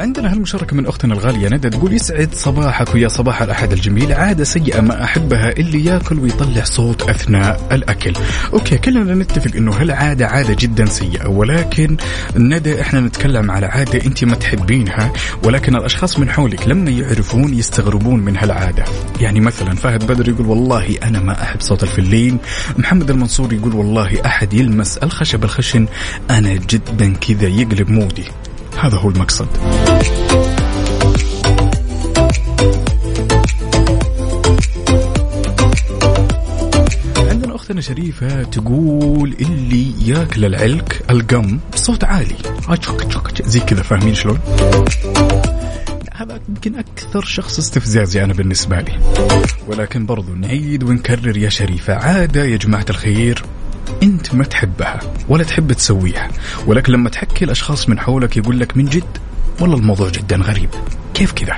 عندنا هالمشاركة من أختنا الغالية ندى تقول يسعد صباحك ويا صباح الأحد الجميل. عادة سيئة ما أحبها اللي يأكل ويطلع صوت أثناء الأكل. أوكي كلنا نتفق أنه هالعادة عادة جدا سيئة ولكن ندى إحنا نتكلم على عادة أنت ما تحبينها ولكن الأشخاص من حولك لما يعرفون يستغربون من هالعادة. يعني مثلا فهد بدر يقول والله أنا ما أحب صوت الفلين. محمد المنصور يقول والله أحد يلمس الخشب الخشن أنا جدا كذا يقلب مودي. هذا هو المقصد. عندنا أختنا شريفة تقول اللي ياكل العلك القم بصوت عالي. أتشك زي كذا فاهمين شلون؟ هذا يمكن أكثر شخص استفزازي أنا بالنسبة لي. ولكن برضو نعيد ونكرر يا شريفة عادة يا جماعة الخير أنت ما تحبها ولا تحب تسويها ولكن لما تحكي الأشخاص من حولك يقول لك من جد والله الموضوع جدا غريب. كيف كذا؟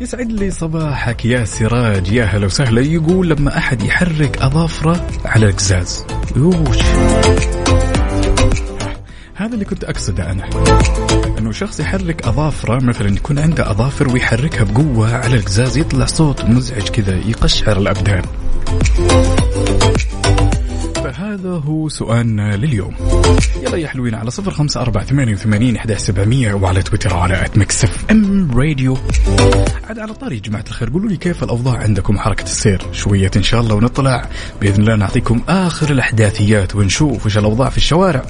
يسعد لي صباحك يا سراج يا هلا وسهلا. يقول لما أحد يحرك أظافره على القزاز يوش هذا اللي كنت أقصده أنا. إنه شخص يحرك أظافره مثلا يكون عنده أظافر ويحركها بقوة على القزاز يطلع صوت مزعج كذا يقشعر الأبدان. فهذا هو سؤالنا لليوم. يلا يا حلوين على صفر خمسة أربعة ثمانية وثمانين إحدى سبعمية وعلى تويتر على أت مكسف أم راديو عاد على طاري يا جماعة الخير قولوا لي كيف الأوضاع عندكم حركة السير؟ شوية إن شاء الله ونطلع. بإذن الله نعطيكم آخر الأحداثيات ونشوف وش الأوضاع في الشوارع.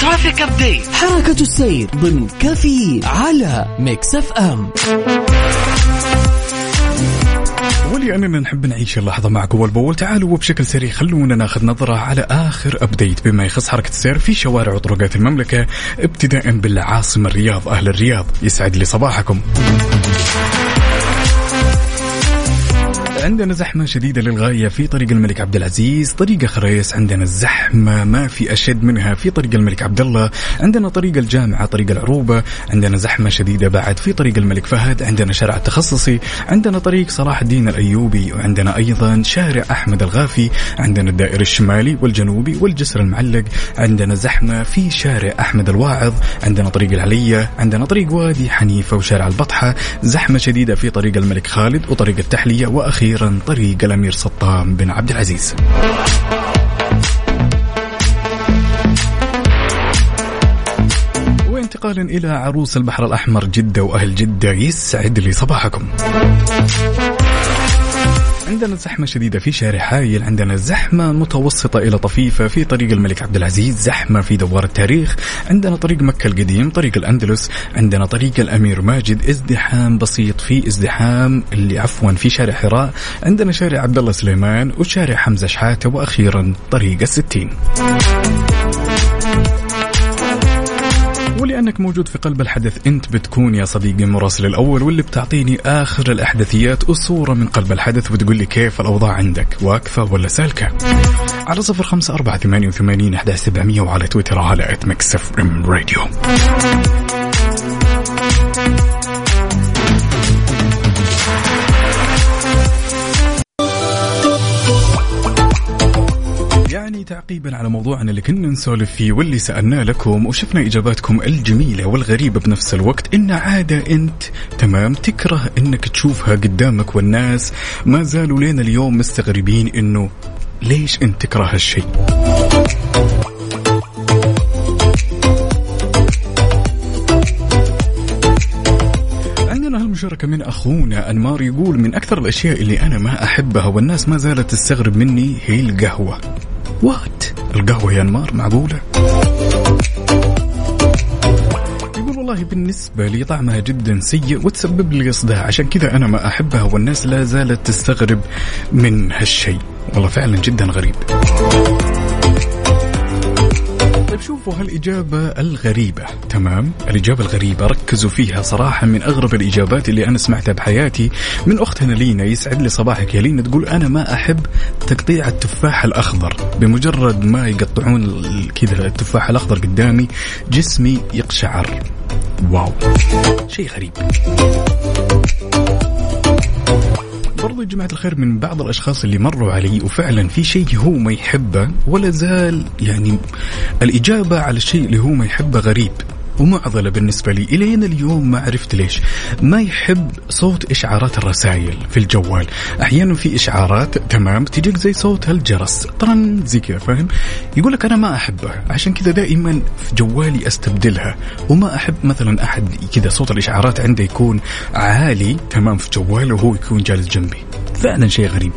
traffic update حركة السير ضمن كافيين على Mix FM ولأننا نحب نعيش اللحظة معكم أول بأول تعالوا وبشكل سريع خلونا ناخذ نظرة على آخر update بما يخص حركة السير في شوارع وطرقات المملكة ابتداء بالعاصمة الرياض أهل الرياض. يسعد لي صباحكم. عندنا زحمة شديدة للغاية في طريق الملك عبد العزيز، طريق خريس عندنا الزحمة ما في أشد منها في طريق الملك عبد الله، عندنا طريق الجامعة، طريق العروبة، عندنا زحمة شديدة بعد في طريق الملك فهد، عندنا شارع التخصصي، عندنا طريق صلاح الدين الأيوبي، وعندنا أيضا شارع أحمد الغافي، عندنا الدائر الشمالي والجنوبي والجسر المعلق، عندنا زحمة في شارع أحمد الواعظ، عندنا طريق العلية، عندنا طريق وادي حنيفة وشارع البطحة، زحمة شديدة في طريق الملك خالد وطريق التحلية وأخيرا طريق الأمير سطام بن عبد العزيز. وانتقالا إلى عروس البحر الأحمر جدة وأهل جدة يسعد لي صباحكم. عندنا زحمة شديدة في شارع حايل عندنا زحمة متوسطة إلى طفيفة في طريق الملك عبد العزيز زحمة في دوار التاريخ عندنا طريق مكة القديم طريق الأندلس عندنا طريق الأمير ماجد ازدحام بسيط في ازدحام اللي عفوا في شارع حراء عندنا شارع عبد الله سليمان وشارع حمزة شحاتة وأخيرا طريق الستين. ولأنك موجود في قلب الحدث. أنت بتكون يا صديقي المراسل الأول واللي بتعطيني آخر الأحداثيات وصورة من قلب الحدث وتقول لي كيف الأوضاع عندك؟ واقفة ولا سالكة؟ على صفر خمسة أربعة ثمانية وثمانين أحداش سبعمية وعلى تويتر على Mix FM Radio يعني تعقيبا على موضوعنا اللي كنا نسولف فيه واللي سألناه لكم وشفنا إجاباتكم الجميلة والغريبة بنفس الوقت. إن عادة أنت تمام تكره إنك تشوفها قدامك والناس ما زالوا لين اليوم مستغربين إنه ليش أنت تكره هالشيء؟ هالمشاركة من أخونا أنمار يقول من أكثر الأشياء اللي أنا ما أحبها والناس ما زالت تستغرب مني هي القهوة. وات القهوة يا أنمار معقولة؟ يقول والله بالنسبة لي طعمها جدا سيء وتسبب لي صداع. عشان كذا أنا ما أحبها والناس لا زالت تستغرب من هالشيء. والله فعلا جدا غريب. شوفوا هالإجابة الغريبة. تمام؟ الإجابة الغريبة ركزوا فيها صراحة من أغرب الإجابات اللي أنا سمعتها بحياتي. من أختنا لينا يسعد لي صباحك يا لينا تقول أنا ما أحب تقطيع التفاح الأخضر. بمجرد ما يقطعون كذا التفاح الأخضر قدامي جسمي يقشعر. واو. شيء غريب. برضو يا جماعة الخير من بعض الأشخاص اللي مروا علي وفعلا في شيء هو ما يحبه ولا زال يعني الإجابة على الشيء اللي هو ما يحبه غريب. ومعضلة بالنسبة لي إلين اليوم ما عرفت ليش. ما يحب صوت إشعارات الرسائل في الجوال. أحيانا في إشعارات تمام تجيك زي صوت الجرس. طرن زي كذا فاهم؟ يقول لك أنا ما أحبها. عشان كذا دائما في جوالي أستبدلها. وما أحب مثلا أحد كذا صوت الإشعارات عنده يكون عالي تمام في جواله وهو يكون جالس جنبي. فعلا شيء غريب.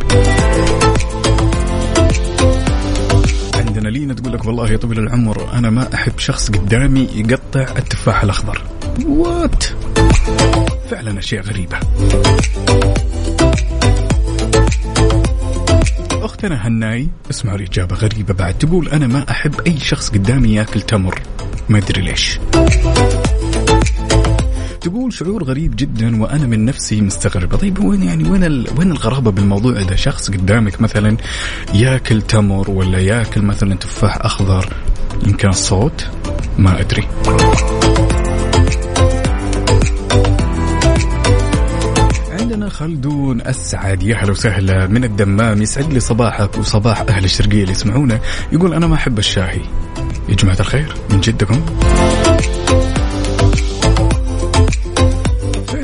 عندنا لينا تقول لك والله يا طويل العمر أنا ما أحب شخص قدامي يقطع التفاح الأخضر. وات فعلا أشياء غريبة. أختنا هناي اسمعوا الإجابة غريبة بعد. تقول أنا ما أحب أي شخص قدامي ياكل تمر. ما أدري ليش. تقول شعور غريب جدا وأنا من نفسي مستغربه طيب وين يعني وين. وين الغرابة بالموضوع إذا شخص قدامك مثلا ياكل تمر ولا ياكل مثلا تفاح أخضر؟ يمكن الصوت ما أدري. عندنا خلدون اسعد يا هلا وسهلا. من الدمام يسعد لي صباحك وصباح أهل الشرقية اللي يسمعونا. يقول أنا ما أحب الشاهي. يا جماعة الخير من جدكم؟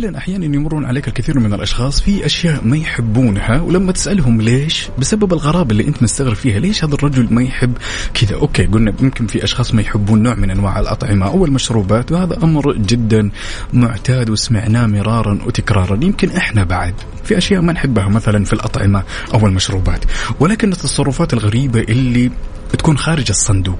فعلا أحيانا يمرون عليك الكثير من الأشخاص في أشياء ما يحبونها ولما تسألهم ليش؟ بسبب الغرابة اللي أنت مستغرب فيها ليش هذا الرجل ما يحب كذا؟ أوكي قلنا يمكن في أشخاص ما يحبون نوع من أنواع الأطعمة أو المشروبات وهذا أمر جدا معتاد وسمعناه مرارا وتكرارا يمكن إحنا بعد في أشياء ما نحبها مثلا في الأطعمة أو المشروبات. ولكن التصرفات الغريبة اللي تكون خارج الصندوق.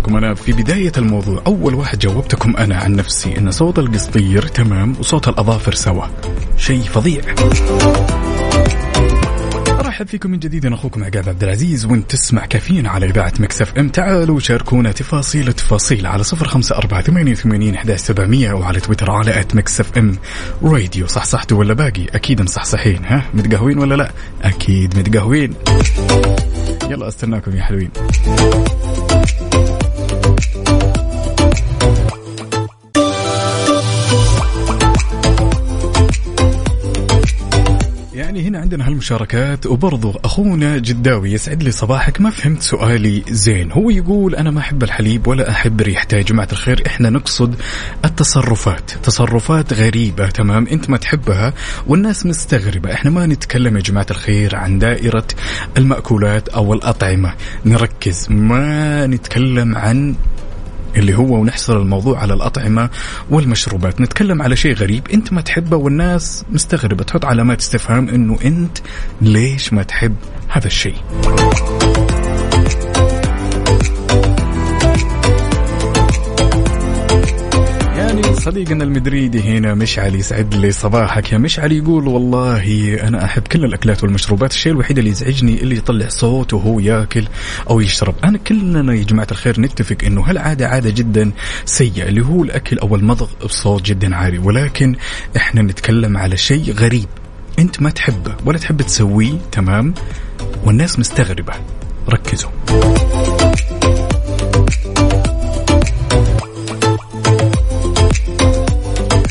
لكم أنا في بداية الموضوع. أول واحد جاوبتكم أنا عن نفسي. إن صوت القصدير تمام وصوت الأظافر سوا. شيء فظيع. أرحب فيكم من جديد. أنا أخوكم عقاب عبد العزيز. وانت تسمع كافيين على إذاعة Mix FM تعالوا شاركونا تفاصيل التفاصيل على صفر خمسة أربعة ثمانية وثمانين سبعمئه وعلى تويتر على at Mix FM. راديو صح صحتوا ولا باقي؟ أكيد مصحصحين. ها متقهوين ولا لا؟ أكيد متقهوين. يلا أستناكم يا حلوين. يعني هنا عندنا هالمشاركات وبرضو أخونا جداوي يسعد لي صباحك ما فهمت سؤالي زين. هو يقول أنا ما أحب الحليب ولا أحب ريحته يا جماعة الخير إحنا نقصد التصرفات. تصرفات غريبة تمام أنت ما تحبها والناس مستغربة. إحنا ما نتكلم يا جماعة الخير عن دائرة المأكولات أو الأطعمة. نركز ما نتكلم عن اللي هو ونحصر الموضوع على الأطعمة والمشروبات. نتكلم على شيء غريب. أنت ما تحبه والناس مستغربة. تحط علامات استفهام أنه أنت ليش ما تحب هذا الشيء؟ يعني صديقنا المدريدي هنا مشعل يسعد لي صباحك يا مشعل يقول والله أنا أحب كل الأكلات والمشروبات. الشيء الوحيد اللي يزعجني اللي يطلع صوت وهو ياكل أو يشرب. أنا كلنا يا جماعة الخير نتفق إنه هالعادة عادة جدا سيئة اللي هو الأكل أو المضغ بصوت جدا عالي. ولكن إحنا نتكلم على شيء غريب. أنت ما تحبه ولا تحب تسويه تمام؟ والناس مستغربة. ركزوا.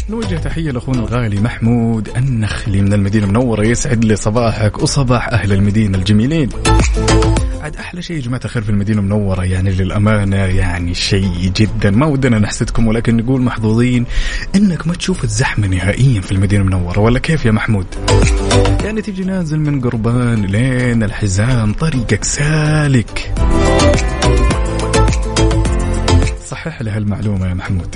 نوجه تحية لأخونا الغالي محمود النخلي من المدينة المنورة يسعد لي صباحك وصباح أهل المدينة الجميلين. عاد أحلى شيء يا جماعة الخير في المدينة المنورة يعني للأمانة يعني شيء جدا. ما ودنا نحسدكم ولكن نقول محظوظين إنك ما تشوف الزحمة نهائيا في المدينة المنورة ولا كيف يا محمود؟ يعني تيجي نازل من قربان لين الحزام طريقك سالك. صحح لي هالمعلومة يا محمود.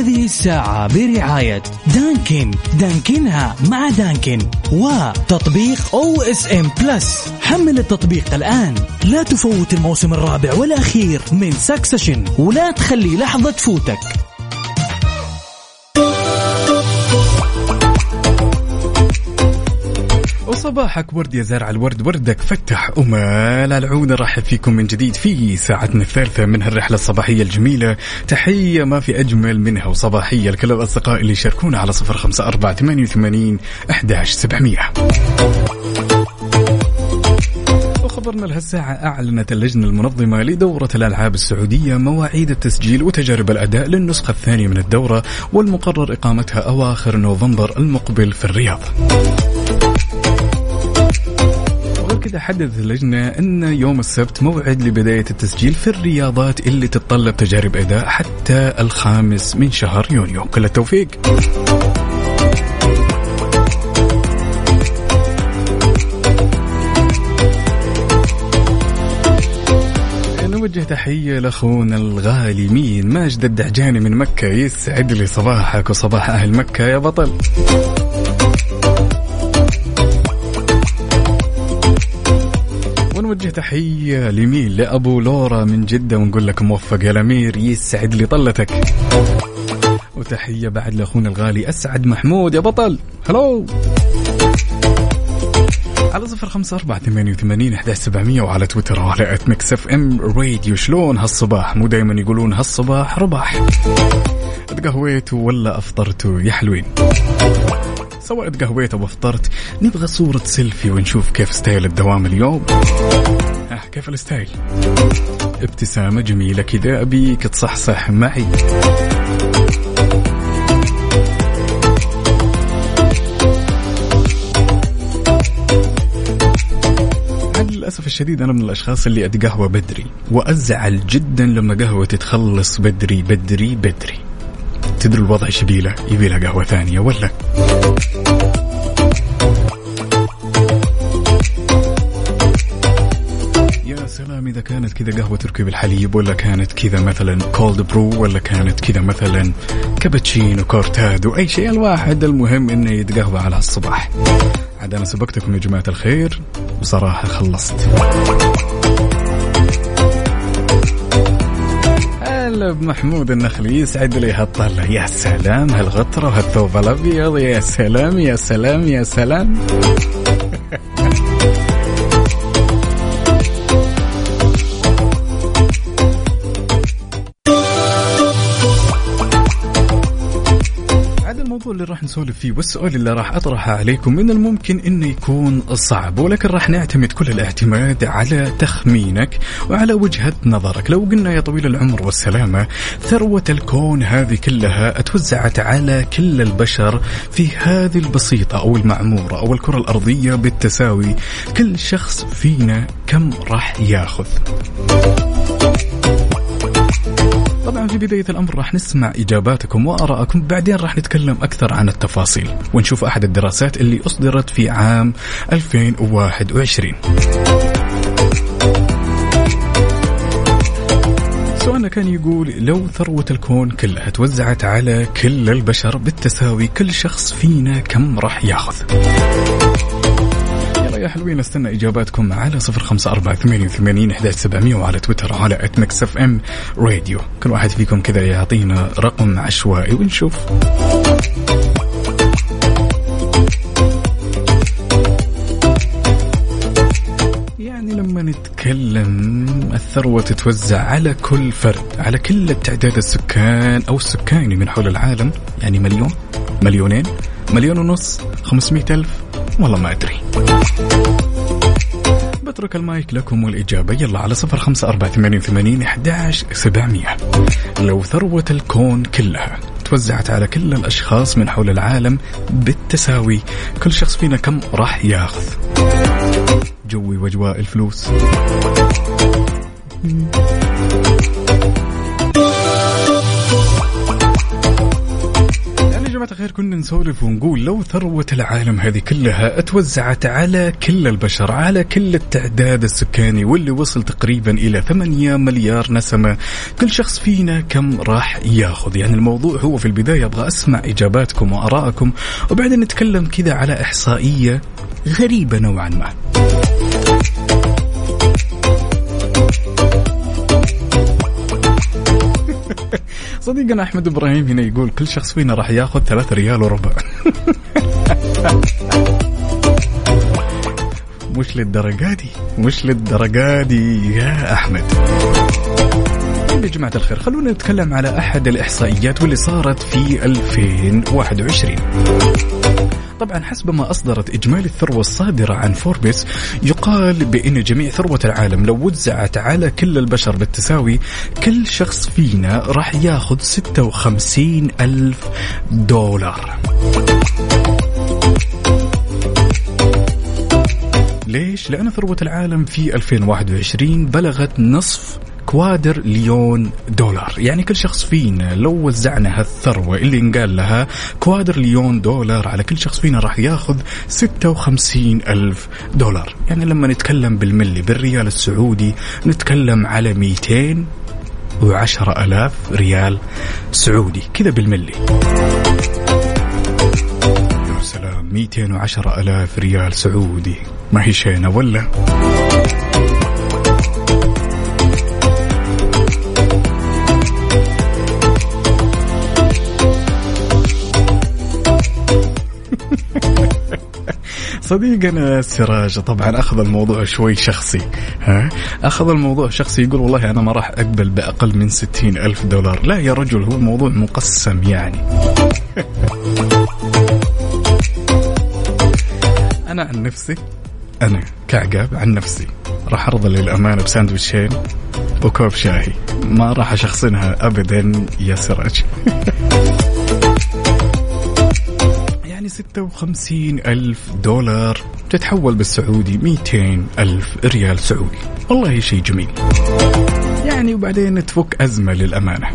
هذه الساعة برعاية Dunkin. دانكنها مع Dunkin. وتطبيق OSN Plus حمل التطبيق الآن. لا تفوت الموسم الرابع والأخير من Succession ولا تخلي لحظة تفوتك. وصباحك ورد يا زارع الورد وردك فتح أمال. العون رحب فيكم من جديد في ساعتنا الثالثة من هالرحلة الصباحية الجميلة. تحية ما في أجمل منها وصباحية. لكل الأصدقاء اللي يشاركونا على صفر خمسة أربعة ثمانية وثمانين أحداش سبعمية. وخبرنا لهالساعة أعلنت اللجنة المنظمة لدورة الألعاب السعودية مواعيد التسجيل وتجارب الأداء للنسخة الثانية من الدورة والمقرر إقامتها أواخر نوفمبر المقبل في الرياض. كذا حددت اللجنة أن يوم السبت موعد لبداية التسجيل في الرياضات اللي تتطلب تجارب أداء حتى الخامس من شهر يونيو. كل التوفيق. نوجه تحية لأخونا الغالي مين ماجد الدعجاني من مكة. يسعد لي صباحك وصباح أهل مكة يا بطل. ونوجه تحية لمين لأبو لورا من جدة ونقول لك موفق يا الأمير يسعد لي طلتك. وتحية بعد لأخونا الغالي أسعد محمود يا بطل. هلو على صفر خمسة أربعة ثمانية وثمانين أحد سبعمية وعلى تويتر وعلى at Mix FM Radio شلون هالصباح؟ مو دايما يقولون هالصباح رباح. تقهويتوا ولا أفطرتوا يا حلوين. سواء تقهويت أو أفطرت نبغى صورة سيلفي ونشوف كيف style الدوام اليوم. آه كيف ال style؟ ابتسامة جميلة كذا أبيك تصحصح معي. للأسف الشديد أنا من الأشخاص اللي أتقهوى بدري وأزعل جدا لما قهوتي تخلص بدري بدري بدري. تدري الوضع شيبي له يبي لها قهوة ثانية ولا؟ يا سلام إذا كانت كذا قهوة تركي بالحليب ولا كانت كذا مثلا cold brew ولا كانت كذا مثلا كابتشينو cortado أي شيء الواحد المهم إنه يتقهوى على الصباح. عاد أنا سبقتكم يا جماعة الخير وصراحة خلصت. هلا بمحمود النخلي يسعد لي؟ هالطلة يا سلام هالغطرة وهالثوب الأبيض؟ يا سلام يا سلام يا سلام. الموضوع اللي راح نسولف فيه والسؤال اللي راح أطرحه عليكم من الممكن إنه يكون صعب ولكن راح نعتمد كل الاعتماد على تخمينك وعلى وجهة نظرك. لو قلنا يا طويل العمر والسلامة ثروة الكون هذه كلها اتوزعت على كل البشر في هذه البسيطة أو المعمورة أو الكرة الأرضية بالتساوي. كل شخص فينا كم راح ياخذ؟ طبعا في بداية الأمر راح نسمع إجاباتكم وآراءكم بعدين راح نتكلم أكثر عن التفاصيل ونشوف أحد الدراسات اللي أصدرت في عام 2021 سؤالنا كان يقول لو ثروة الكون كلها توزعت على كل البشر بالتساوي كل شخص فينا كم راح ياخذ؟ يا حلوين استنى إجاباتكم على صفر خمسة أربعة ثمانية وثمانين أحد سبعمية وعلى تويتر وعلى at Mix FM راديو كل واحد فيكم كذا يعطينا رقم عشوائي ونشوف. يعني لما نتكلم الثروة تتوزع على كل فرد على كل التعداد السكان أو السكاني من حول العالم. يعني مليون مليونين مليون ونص خمسمائة ألف. والله ما أدري. بترك المايك لكم والإجابة. يلا على صفر خمسة أربعة ثمانية وثمانين أحداش سبعمية. لو ثروة الكون كلها توزعت على كل الأشخاص من حول العالم بالتساوي كل شخص فينا كم راح ياخذ؟ جوي وجواء الفلوس. الخير كنا نسولف ونقول لو ثروة العالم هذه كلها توزعت على كل البشر على كل التعداد السكاني واللي وصل تقريبا إلى 8 مليار نسمة كل شخص فينا كم راح ياخذ؟ يعني الموضوع هو في البداية أبغى أسمع إجاباتكم وأراءكم وبعدين نتكلم كذا على إحصائية غريبة نوعا ما. صديقنا أحمد إبراهيم هنا يقول كل شخص فينا راح ياخذ ثلاثة ريال وربع. مش للدرجة دي مش للدرجة دي يا طيب يا جماعة الخير خلونا نتكلم على أحد الإحصائيات واللي صارت في 2021 طبعا حسب ما أصدرت إجمالي الثروة الصادرة عن فوربس يقال بأن جميع ثروة العالم لو وزعت على كل البشر بالتساوي كل شخص فينا راح ياخذ 56 ألف دولار ليش؟ لأن ثروة العالم في 2021 بلغت نصف كوادر ليون دولار. يعني كل شخص فينا لو وزعنا هالثروة اللي انقال لها كوادر ليون دولار على كل شخص فينا راح ياخذ 56 ألف دولار. يعني لما نتكلم بالملي بالريال السعودي نتكلم على 200 وعشرة ألاف ريال سعودي. كذا بالملي. سلام. 210 ألاف ريال سعودي. ما هي شينة ولا؟ صديقنا سراج طبعا أخذ الموضوع شوي شخصي ها؟ أخذ الموضوع شخصي يقول والله أنا ما راح أقبل بأقل من ستين ألف دولار. لا يا رجل هو الموضوع مقسم يعني. أنا عن نفسي أنا كعقاب عن نفسي راح أرضى للأمانة بساندويتشين وكوب شاهي. ما راح أشخصنها ابدا يا سراج. يعني 56 ألف دولار تتحول بالسعودي 200 ألف ريال سعودي. والله شيء جميل. يعني وبعدين تفك أزمة للأمانة.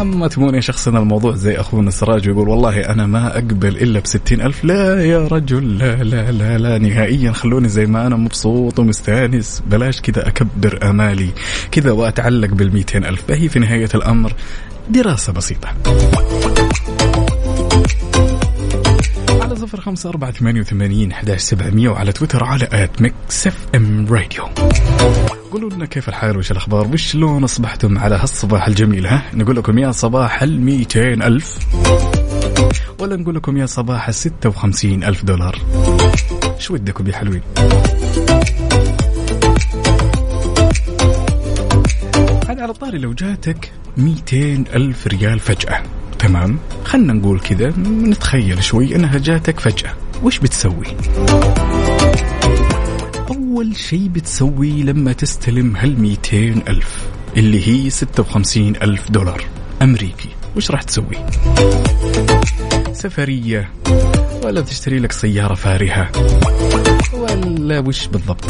أما تبون شخصنا الموضوع زي أخونا سراج يقول والله أنا ما أقبل إلا بستين ألف. لا يا رجل لا لا لا لا نهائيا خلوني زي ما أنا مبسوط ومستانس. بلاش كذا أكبر آمالي كذا وأتعلق بالميتين ألف. فهي في نهاية الأمر دراسة بسيطة. صفر خمسة أربعة ثمانية وثمانين سبعمية وعلى تويتر على at Mix FM Radio. قولوا لنا كيف الحال وش الأخبار؟ وشلون أصبحتم على هالصباح الجميل ها؟ نقول لكم يا صباح الميتين ألف. ولا نقول لكم يا صباح الستة وخمسين ألف دولار. شو ودكم يا حلوين؟ هذا على طاري لو جاتك 200 ألف ريال فجأة. تمام؟ خلنا نقول كذا نتخيل شوي إنها جاتك فجأة. وش بتسوي؟ أول شيء بتسوي لما تستلم هال 200 ألف اللي هي 56 ألف دولار. أمريكي. وش راح تسوي؟ سفرية. ولا تشتري لك سيارة فارهة. ولا وش بالضبط؟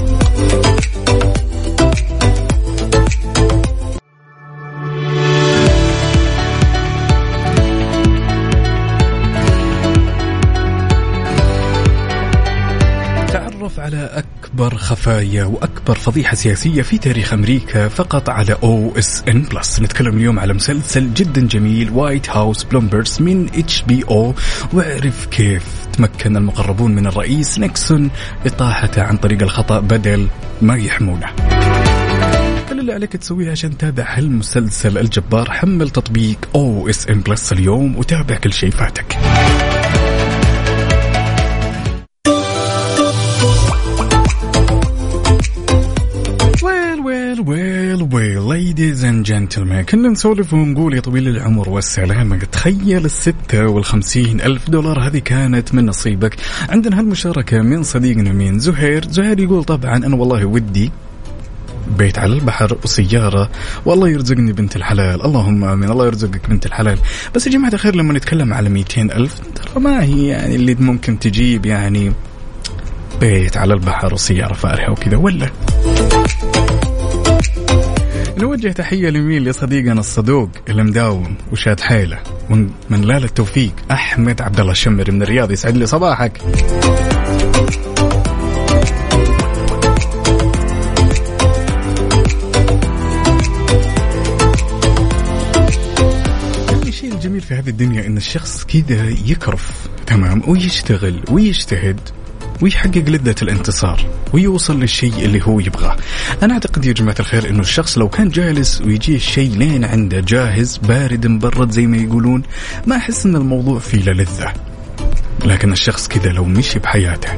أكبر خفايا وأكبر فضيحة سياسية في تاريخ أمريكا فقط على OSN Plus نتكلم اليوم على مسلسل جدا جميل White House Plumbers من HBO واعرف كيف تمكن المقربون من الرئيس نيكسون إطاحته عن طريق الخطأ بدل ما يحمونه. كل اللي عليك تسويه عشان تتابع هالمسلسل الجبار. حمل تطبيق OSN Plus اليوم وتابع كل شيء فاتك. well well well ladies and gentlemen كنا نسولف ونقول يا طويل العمر والسلامة. تخيل الستة والخمسين ألف دولار. هذه كانت من نصيبك. عندنا هالمشاركة من صديقنا مين؟ زهير. زهير يقول طبعا أنا والله ودي بيت على البحر وسيارة. والله يرزقني بنت الحلال. اللهم آمين. الله يرزقك بنت الحلال. بس يا جماعة الخير لما نتكلم على 200 ألف ترى ما هي يعني اللي ممكن تجيب يعني بيت على البحر وسيارة فارهة وكذا ولا؟ نوجه تحية لمين لصديقنا الصدوق اللي مداوم وشاد حيلة. من لال التوفيق أحمد عبد الله الشمري من الرياض يسعد لي صباحك. الجميل في هذه الدنيا إن الشخص كذا يكرف تمام ويشتغل ويجتهد ويحقق لذة الانتصار ويوصل للشيء اللي هو يبغاه. أنا أعتقد يا جماعة الخير أنه الشخص لو كان جالس ويجيه الشيء لين عنده جاهز بارد مبرد زي ما يقولون ما أحس أن الموضوع فيه لذة. لكن الشخص كذا لو مشي بحياته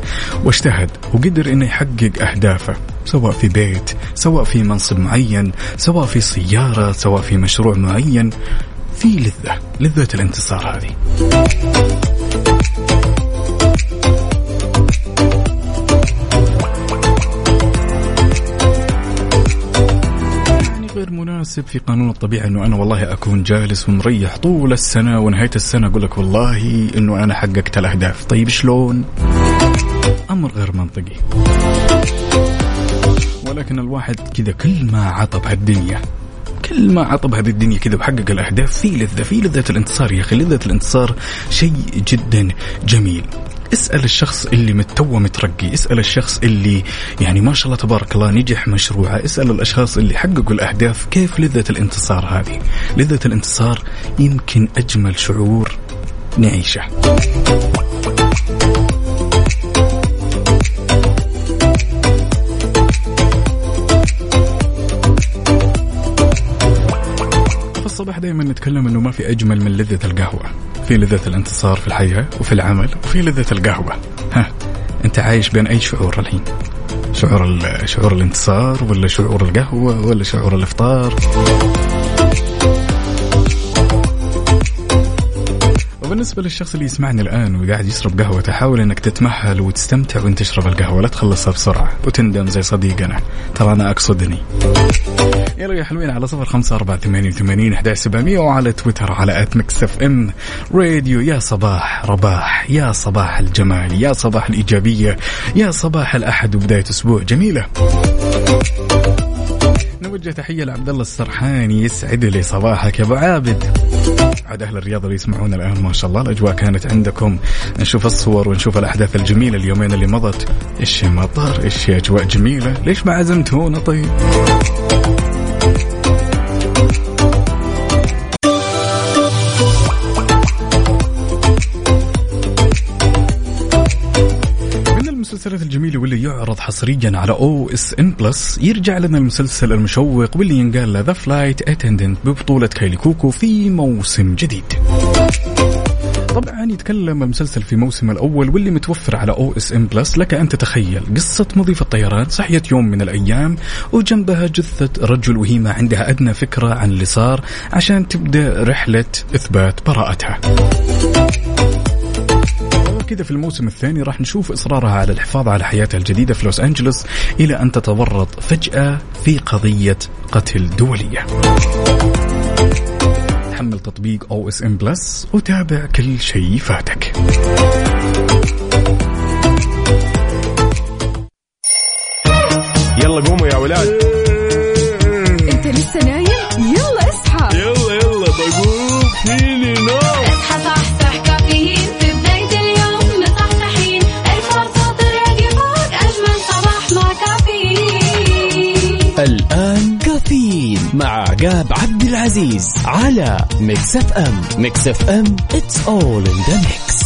واجتهد وقدر إنه يحقق أهدافه سواء في بيت سواء في منصب معين سواء في سيارة سواء في مشروع معين في لذة لذة الانتصار هذه. غير مناسب في قانون الطبيعة إنه أنا والله أكون جالس ومريح طول السنة ونهاية السنة أقول لك والله إنه أنا حققت الأهداف، طيب شلون؟ أمر غير منطقي. ولكن الواحد كذا كل ما عطب هالدنيا كل ما عطب هذه الدنيا كذا وحقق الأهداف في لذة في لذة الانتصار يا أخي لذة الانتصار شيء جدا جميل اسأل الشخص اللي متوه مترقي اسأل الشخص اللي يعني ما شاء الله تبارك الله نجح مشروعه اسأل الأشخاص اللي حققوا الأهداف كيف لذة الانتصار هذه؟ لذة الانتصار يمكن أجمل شعور نعيشه. الصباح دائما نتكلم إنه ما في أجمل من لذة القهوة. في لذة الانتصار في الحياة وفي العمل وفي لذة القهوة. ها أنت عايش بين أي شعور الحين؟ شعور شعور الانتصار ولا شعور القهوة ولا شعور الإفطار؟ وبالنسبة للشخص اللي يسمعني الآن وقاعد يشرب قهوة تحاول أنك تتمهل وتستمتع وأنت تشرب القهوة. لا تخلصها بسرعة. وتندم زي صديقنا. ترى أنا أقصدني. يلا يا حلوين على صفر خمسة أربعة ثمانية وثمانين أحد سبعمية وعلى تويتر على at Mix FM راديو يا صباح رباح يا صباح الجمال يا صباح الإيجابية يا صباح الأحد وبداية أسبوع جميلة. نوجه تحية لعبد الله السرحاني يسعد لي صباحك يا أبو عابد. عاد أهل الرياض اللي يسمعون الآن ما شاء الله الأجواء كانت عندكم. نشوف الصور ونشوف الأحداث الجميلة اليومين اللي مضت. إيش مطر؟ إيش أجواء جميلة؟ ليش ما عزمتونا طيب؟ المسلسلات الجميلة واللي يعرض حصريا على OSN Plus يرجع لنا المسلسل المشوق واللي ينقال له The Flight Attendant ببطولة كايلي كوكو في موسم جديد. طبعا يتكلم المسلسل في موسم الأول واللي متوفر على OSN Plus لك أن تتخيل قصة مضيفة الطيران صحيت يوم من الأيام وجنبها جثة رجل وهي ما عندها أدنى فكرة عن اللي صار عشان تبدأ رحلة إثبات براءتها. كذا في الموسم الثاني راح نشوف إصرارها على الحفاظ على حياتها الجديدة في لوس أنجلوس إلى أن تتورط فجأة في قضية قتل دولية. حمل تطبيق OSN Plus وتابع كل شيء فاتك يلا قوموا يا ولاد. أنت لسه نايم؟ يلا اصحى. يلا يلا بقوم. فيني نوم. الآن كافيين مع عقاب عبد العزيز على Mix FM. Mix FM it's all in the mix.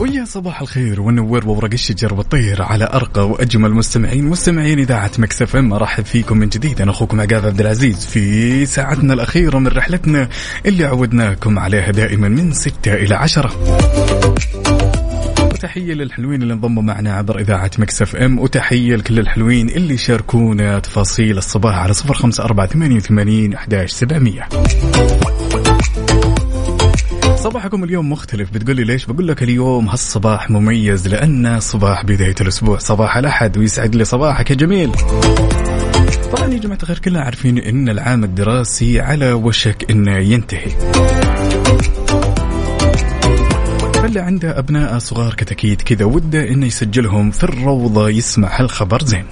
ويا صباح الخير والنور وورق الشجر والطير على أرقى وأجمل مستمعين مستمعين إذاعة Mix FM. أرحب فيكم من جديد أنا أخوكم عقاب عبد العزيز في ساعتنا الأخيرة من رحلتنا اللي عودناكم عليها دائما من 6 إلى 10 تحية للحلوين اللي انضموا معنا عبر إذاعة مكسف إم وتحية لكل الحلوين اللي شاركونا تفاصيل الصباح على صفر خمسة أربعة ثمانية وثمانين أحداش سبعمية. صباحكم اليوم مختلف. بتقول لي ليش؟ بقول لك اليوم هالصباح مميز لأن صباح بداية الأسبوع. صباح الأحد ويسعد لي. صباحك يا جميل. طبعا يا جماعة الخير كلنا عارفين أن العام الدراسي على وشك أنه ينتهي. فاللي عنده أبناء صغار كتاكيد كذا وده إنه يسجلهم في الروضة يسمع هالخبر؟ زين.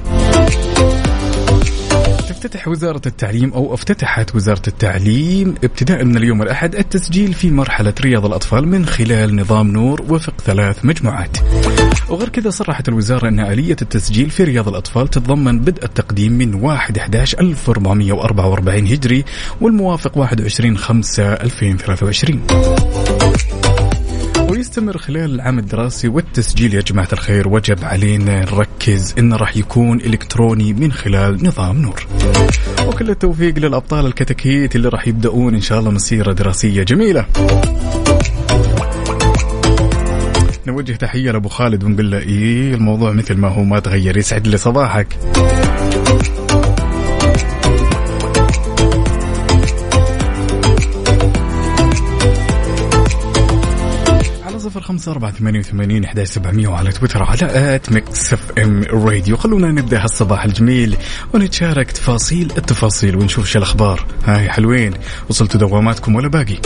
تفتتح وزارة التعليم أو افتتحت وزارة التعليم ابتداء من اليوم الأحد التسجيل في مرحلة رياض الأطفال من خلال نظام نور وفق ثلاث مجموعات. وغير كذا صرحت الوزارة أن آلية التسجيل في رياض الأطفال تتضمن بدء التقديم من 1 11 1444 هجري والموافق 21 5 2023 ويستمر خلال العام الدراسي والتسجيل يا جماعة الخير. وجب علينا نركز انه راح يكون إلكتروني من خلال نظام نور. وكل التوفيق للأبطال الكتاكيت اللي راح يبدأون إن شاء الله مسيرة دراسية جميلة. نوجه تحية لأبو خالد ونقول له إيه الموضوع مثل ما هو ما تغير يسعد لي صباحك. صفر خمسة أربعة ثمانية وثمانين إحدى سبعمية وعلى تويتر على at Mix FM Radio. خلونا نبدأ هالصباح الجميل ونتشارك تفاصيل التفاصيل ونشوف شو الأخبار. ها يا حلوين. وصلتوا دواماتكم ولا باقي؟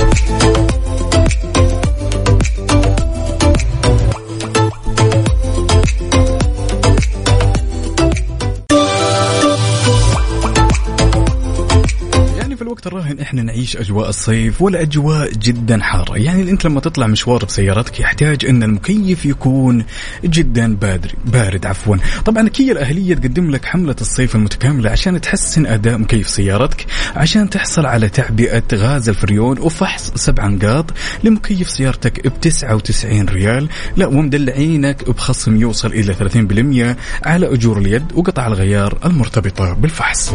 الوقت الراهن إحنا نعيش أجواء الصيف والاجواء جدا حارة، يعني أنت لما تطلع مشوار بسيارتك يحتاج إن المكيف يكون جدا بارد بارد عفوا، طبعا كيا الأهلية تقدم لك حملة الصيف المتكاملة عشان تحسن أداء مكيف سيارتك، عشان تحصل على تعبئة غاز الفريون وفحص سبع نقاط لمكيف سيارتك ب 99 ريال، لا ومدلعينك بخصم يوصل إلى 30% على أجور اليد وقطع الغيار المرتبطة بالفحص.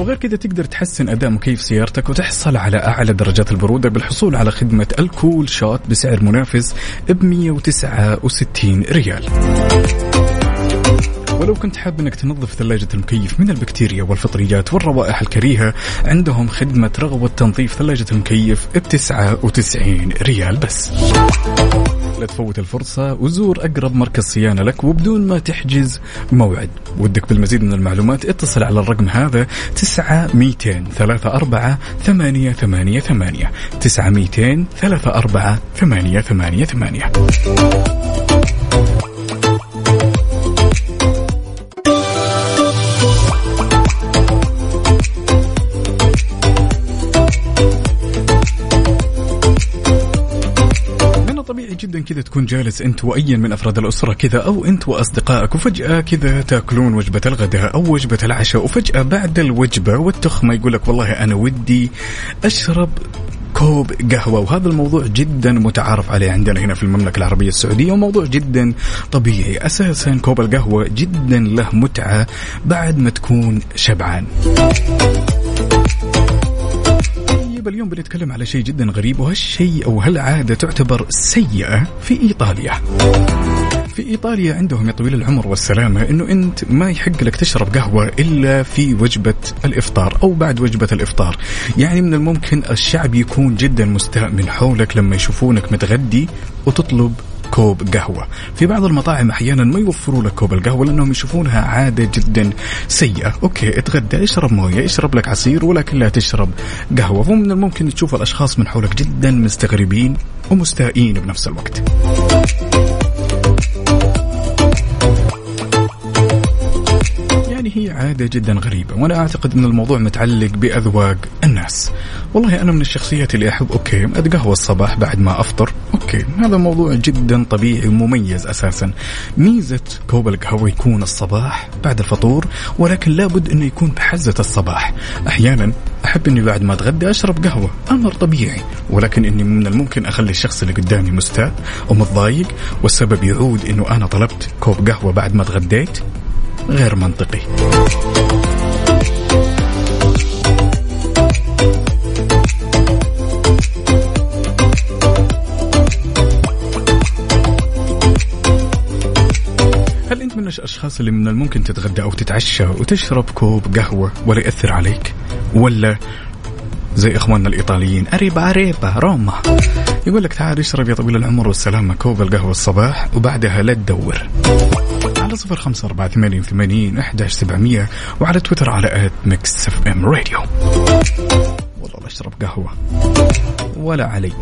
وغير كذا تقدر تحسن أداء مكيف سيارتك وتحصل على أعلى درجات البرودة بالحصول على خدمة الكول شوت بسعر منافس ب 169 ريال. ولو كنت حاب إنك تنظف ثلاجة المكيف من البكتيريا والفطريات والروائح الكريهة عندهم خدمة رغوة تنظيف ثلاجة المكيف ب 99 ريال بس. لا تفوت الفرصة وزور أقرب مركز صيانة لك وبدون ما تحجز موعد. ودك بالمزيد من المعلومات اتصل على الرقم هذا 9 200 3 4 8 8 8 9 200 3 4 8 8 8 جدا كذا تكون جالس أنت وايا من أفراد الأسرة كذا أو أنت وأصدقائك وفجأة كذا تأكلون وجبة الغداء أو وجبة العشاء وفجأة بعد الوجبة والتخمة يقول لك والله أنا ودي أشرب كوب قهوة. وهذا الموضوع جدا متعارف عليه عندنا هنا في المملكة العربية السعودية وموضوع جدا طبيعي. أساسا كوب القهوة جدا له متعة بعد ما تكون شبعان. طيب اليوم بنتكلم على شيء جدا غريب وهالشيء أو هالعادة تعتبر سيئة في إيطاليا. في إيطاليا عندهم يا طويل العمر والسلامة إنه أنت ما يحق لك تشرب قهوة إلا في وجبة الإفطار أو بعد وجبة الإفطار. يعني من الممكن الشعب يكون جدا مستاء من حولك لما يشوفونك متغدي وتطلب كوب قهوة. في بعض المطاعم أحيانا ما يوفروا لك كوب القهوة لأنهم يشوفونها عادة جدا سيئة. okay اتغدى اشرب موية اشرب لك عصير ولكن لا تشرب قهوة. فمن الممكن تشوف الأشخاص من حولك جدا مستغربين ومستائين بنفس الوقت. هي عادة جدا غريبة وأنا أعتقد أن الموضوع متعلق بأذواق الناس. والله أنا من الشخصيات اللي أحب okay أتقهوى الصباح بعد ما أفطر okay هذا موضوع جدا طبيعي ومميز أساسا. ميزة كوب القهوة يكون الصباح بعد الفطور ولكن لابد أنه يكون بحزة الصباح. أحيانا أحب أني بعد ما أتغدى أشرب قهوة أمر طبيعي ولكن أني من الممكن أخلي الشخص اللي قدامي مستاء ومتضايق والسبب يعود أنه أنا طلبت كوب قهوة بعد ما تغديت. غير منطقي. هل أنت من الأشخاص اللي من الممكن تتغدى أو تتعشى وتشرب كوب قهوة ولا يأثر عليك؟ ولا زي إخواننا الإيطاليين أريبا أريبا روما. يقول لك تعال اشرب يا طويل العمر والسلامة كوب القهوة الصباح وبعدها لا تدور. على صفر خمسة أربعة ثمانية وثمانين أحداش سبعمية وعلى تويتر على آت ميكس إف إم راديو. والله بشرب قهوة ولا علي.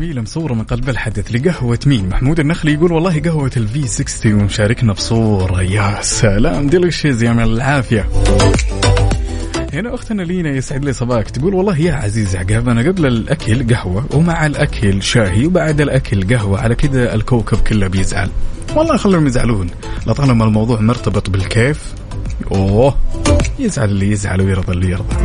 الجميلة مصورة من قلب الحدث لقهوة مين؟ محمود النخلي يقول والله قهوة ال V60 ومشاركنا بصورة. يا سلام delicious يا من العافية. هنا أختنا لينا يسعد لي صباحك تقول والله يا عزيز عقاب أنا قبل الأكل قهوة ومع الأكل شاهي وبعد الأكل قهوة على كذا الكوكب كله بيزعل. والله خلهم يزعلون لطالما الموضوع مرتبط بالكيف أوه يزعل اللي يزعل ويرضى اللي يرضى.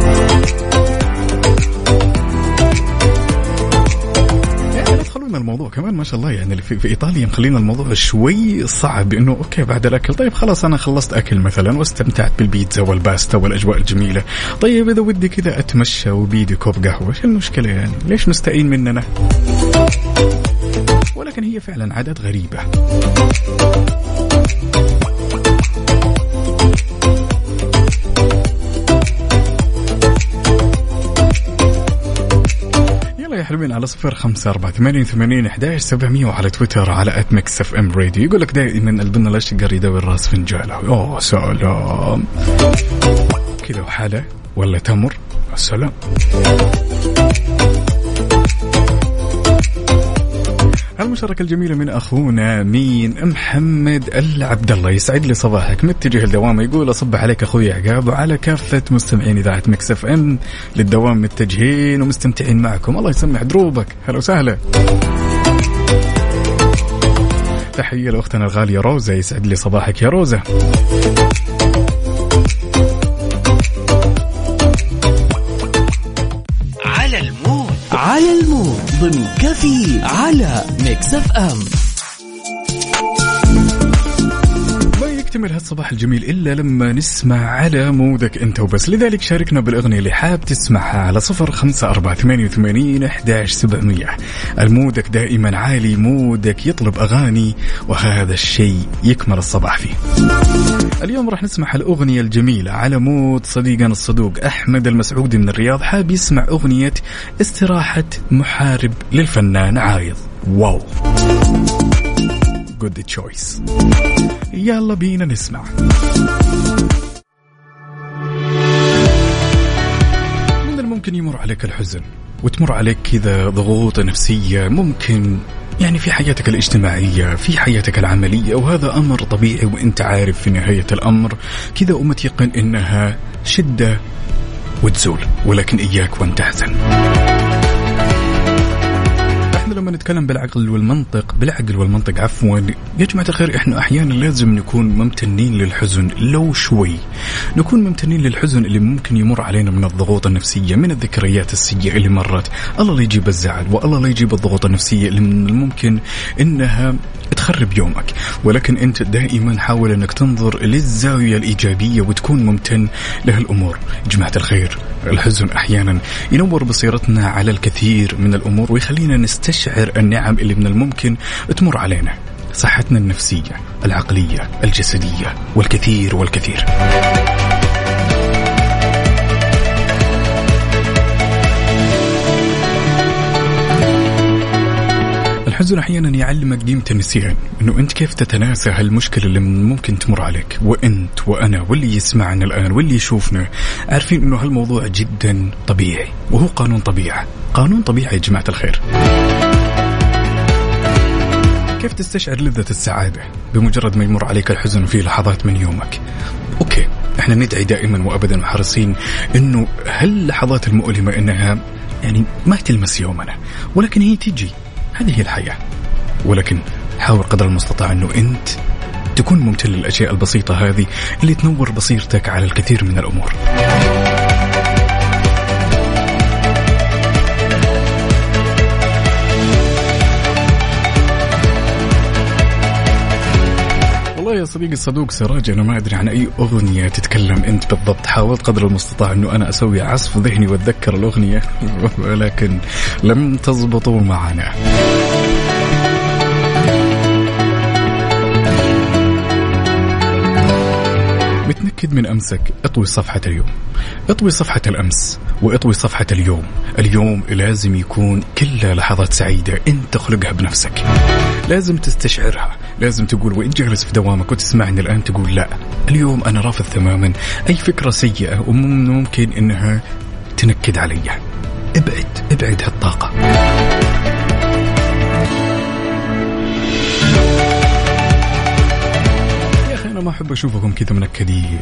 الموضوع كمان ما شاء الله يعني في, في إيطاليا مخلينا الموضوع شوي صعب إنه okay بعد الأكل. طيب خلاص أنا خلصت أكل مثلا واستمتعت بالبيتزا والباستا والأجواء الجميلة. طيب إذا ودي كذا أتمشى وبيدي كوب قهوة إيش المشكلة يعني؟ ليش مستائين مننا؟ ولكن هي فعلا عادات غريبة. يا حلوين على صفر خمسة أربعة ثمانية وثمانين أحداش سبعمية وعلى تويتر على أت ميكس اف ام راديو يقول لك دائما البن الأشقر يدور راس فنجاله أوه سلام. كذا وحاله ولا تمر؟ السلام. المشاركة الجميلة من أخونا مين؟ محمد العبد الله يسعد لي صباحك. متجه الدوام يقول أصب عليك أخوي عقاب وعلى كافة مستمعين إذاعة مكس إف إم للدوام متجهين ومستمتعين معكم. الله يسمح دروبك. هلا وسهلا. تحية لأختنا الغالية روزة. يسعد لي صباحك يا روزة. على المود. على المود. ضمن كفي على ميكس أف أم. يكتمل هالصباح الجميل إلا لما نسمع على مودك أنت وبس. لذلك شاركنا بالأغنية اللي حاب تسمعها على صفر خمسة أربعة ثمانية وثمانين أحداش سبعمية. المودك دائما عالي مودك يطلب أغاني وهذا الشيء يكمل الصباح فيه. اليوم راح نسمع الأغنية الجميلة على مود صديقنا الصدوق أحمد المسعودي من الرياض. حاب يسمع أغنية استراحة محارب للفنان عايض. واو. good choice يلا بينا نسمع. من الممكن يمر عليك الحزن وتمر عليك كذا ضغوط نفسية ممكن يعني في حياتك الاجتماعية في حياتك العملية وهذا أمر طبيعي وأنت عارف في نهاية الأمر. كذا ومتيقن إنها شدة وتزول ولكن إياك وأن تحزن. لما نتكلم بالعقل والمنطق بالعقل والمنطق عفوا. يا جماعة الخير إحنا أحيانا لازم نكون ممتنين للحزن لو شوي. نكون ممتنين للحزن اللي ممكن يمر علينا من الضغوط النفسية من الذكريات السيئة اللي مرت. الله لا يجيب الزعل والله لا يجيب الضغوط النفسية اللي من الممكن إنها تخرب يومك. ولكن أنت دائما حاول أنك تنظر للزاوية الإيجابية وتكون ممتن لهالامور جماعة الخير الحزن أحيانا ينور بصيرتنا على الكثير من الأمور ويخلينا نستشعر النعم اللي من الممكن تمر علينا. صحتنا النفسية العقلية الجسدية والكثير والكثير. الحزن أحيانا يعلمك قيمه النسيان إنه أنت كيف تتناسى هالمشكلة اللي ممكن تمر عليك؟ وأنت وأنا واللي يسمعنا الآن واللي يشوفنا عارفين إنه هالموضوع جدا طبيعي وهو قانون طبيعه قانون طبيعي يا جماعة الخير. كيف تستشعر لذة السعادة؟ بمجرد ما يمر عليك الحزن في لحظات من يومك. أوكي إحنا ندعي دائما وابدا وحريصين إنه هاللحظات المؤلمة إنها يعني ما تلمس يومنا ولكن هي تيجي هذه هي الحياة. ولكن حاول قدر المستطاع أنه أنت تكون ممتن للأشياء البسيطة هذه اللي تنور بصيرتك على الكثير من الأمور. صديقي الصدوق سراج أنا ما أدري عن أي أغنية تتكلم أنت بالضبط. حاولت قدر المستطاع أنه أنا أسوي عصف ذهني وأتذكر الأغنية ولكن لم تزبطوا معنا. تنكد من أمسك اطوي صفحة اليوم. اطوي صفحة الأمس واطوي صفحة اليوم. اليوم لازم يكون كلها لحظات سعيدة انت تخلقها بنفسك. لازم تستشعرها. لازم تقول وانت جالس في دوامك وتسمعني الآن تقول لا. اليوم أنا رافض تماما. أي فكرة سيئة وممكن إنها تنكد علي. ابعد. ابعد هالطاقة. ما أحب أشوفكم كذا منكدين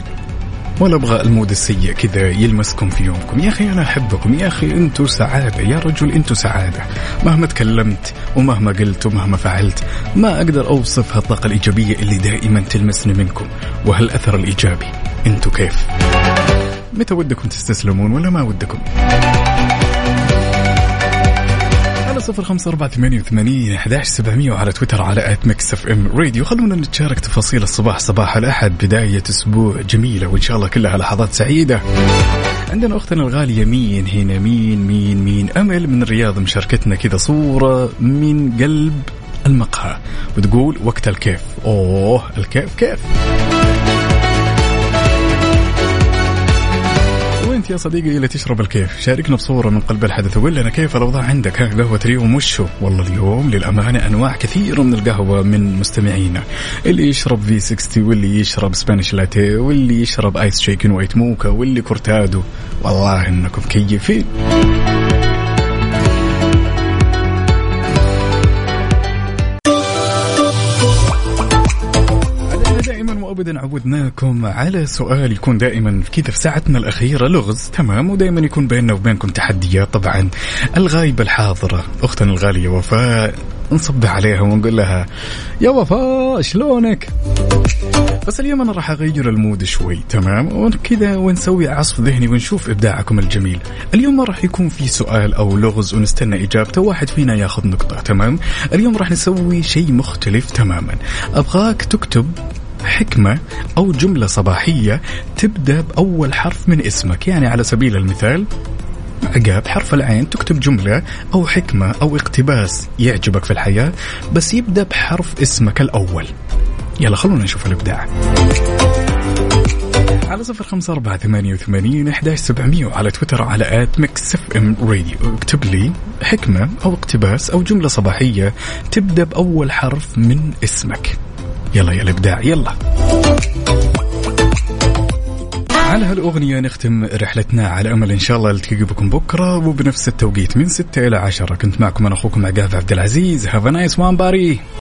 ولا أبغى المود السيء كذا يلمسكم في يومكم. يا أخي أنا أحبكم. يا أخي أنتم سعادة. يا رجل أنتم سعادة. مهما تكلمت ومهما قلت ومهما فعلت ما أقدر اوصف هالطاقه الإيجابية اللي دائما تلمسني منكم. وهالاثر الإيجابي؟ أنتم كيف؟ متى ودكم تستسلمون ولا ما ودكم؟ صفر خمسة أربعة ثمانية وثمانين أحداش سبعمية وعلى تويتر على آت ميكس اف ام راديو خلونا نتشارك تفاصيل الصباح. صباح الأحد بداية أسبوع جميلة وإن شاء الله كلها لحظات سعيدة. عندنا أختنا الغالية مين هنا؟ مين مين مين؟ أمل من الرياض مشاركتنا كذا صورة من قلب المقهى وتقول وقت الكيف. أوه الكيف كيف. وانت يا صديقي اللي تشرب الكيف. شاركنا بصورة من قلب الحدث. وقول لنا كيف؟ الأوضاع عندك. ها قهوة اليوم وشو؟ والله اليوم للأمانة أنواع كثيرة من القهوة من مستمعينا. اللي يشرب V60 واللي يشرب Spanish latte واللي يشرب iced shaken white mocha واللي cortado. والله إنكم كيفين. وابدا عودناكم على سؤال يكون دائما كذا في ساعتنا الأخيرة لغز. تمام ودائما يكون بيننا وبينكم تحديات. طبعا الغايبة الحاضرة أختنا الغالية وفاء نصبح عليها ونقول لها يا وفاء شلونك؟ بس اليوم أنا راح أغير المود شوي. تمام وكذا ونسوي عصف ذهني ونشوف إبداعكم الجميل. اليوم ما راح يكون في سؤال أو لغز ونستنى إجابته. واحد فينا ياخذ نقطة. تمام اليوم راح نسوي شيء مختلف تماما. أبغاك تكتب حكمة أو جملة صباحية تبدأ بأول حرف من اسمك. يعني على سبيل المثال عقاب حرف العين تكتب جملة أو حكمة أو اقتباس يعجبك في الحياة بس يبدأ بحرف اسمك الأول. يلا خلونا نشوف الإبداع. على صفر خمسة أربعة ثمانية وثمانين أحداش سبعمية وعلى تويتر على آت ميكس إف إم راديو. اكتب لي حكمة أو اقتباس أو جملة صباحية تبدأ بأول حرف من اسمك. يلا يا الإبداع يلا. على هالأغنية نختم رحلتنا على أمل إن شاء الله التقي بكم بكرة وبنفس التوقيت من 6 إلى 10 كنت معكم أنا أخوكم عقاب عبد العزيز. have nice one باري.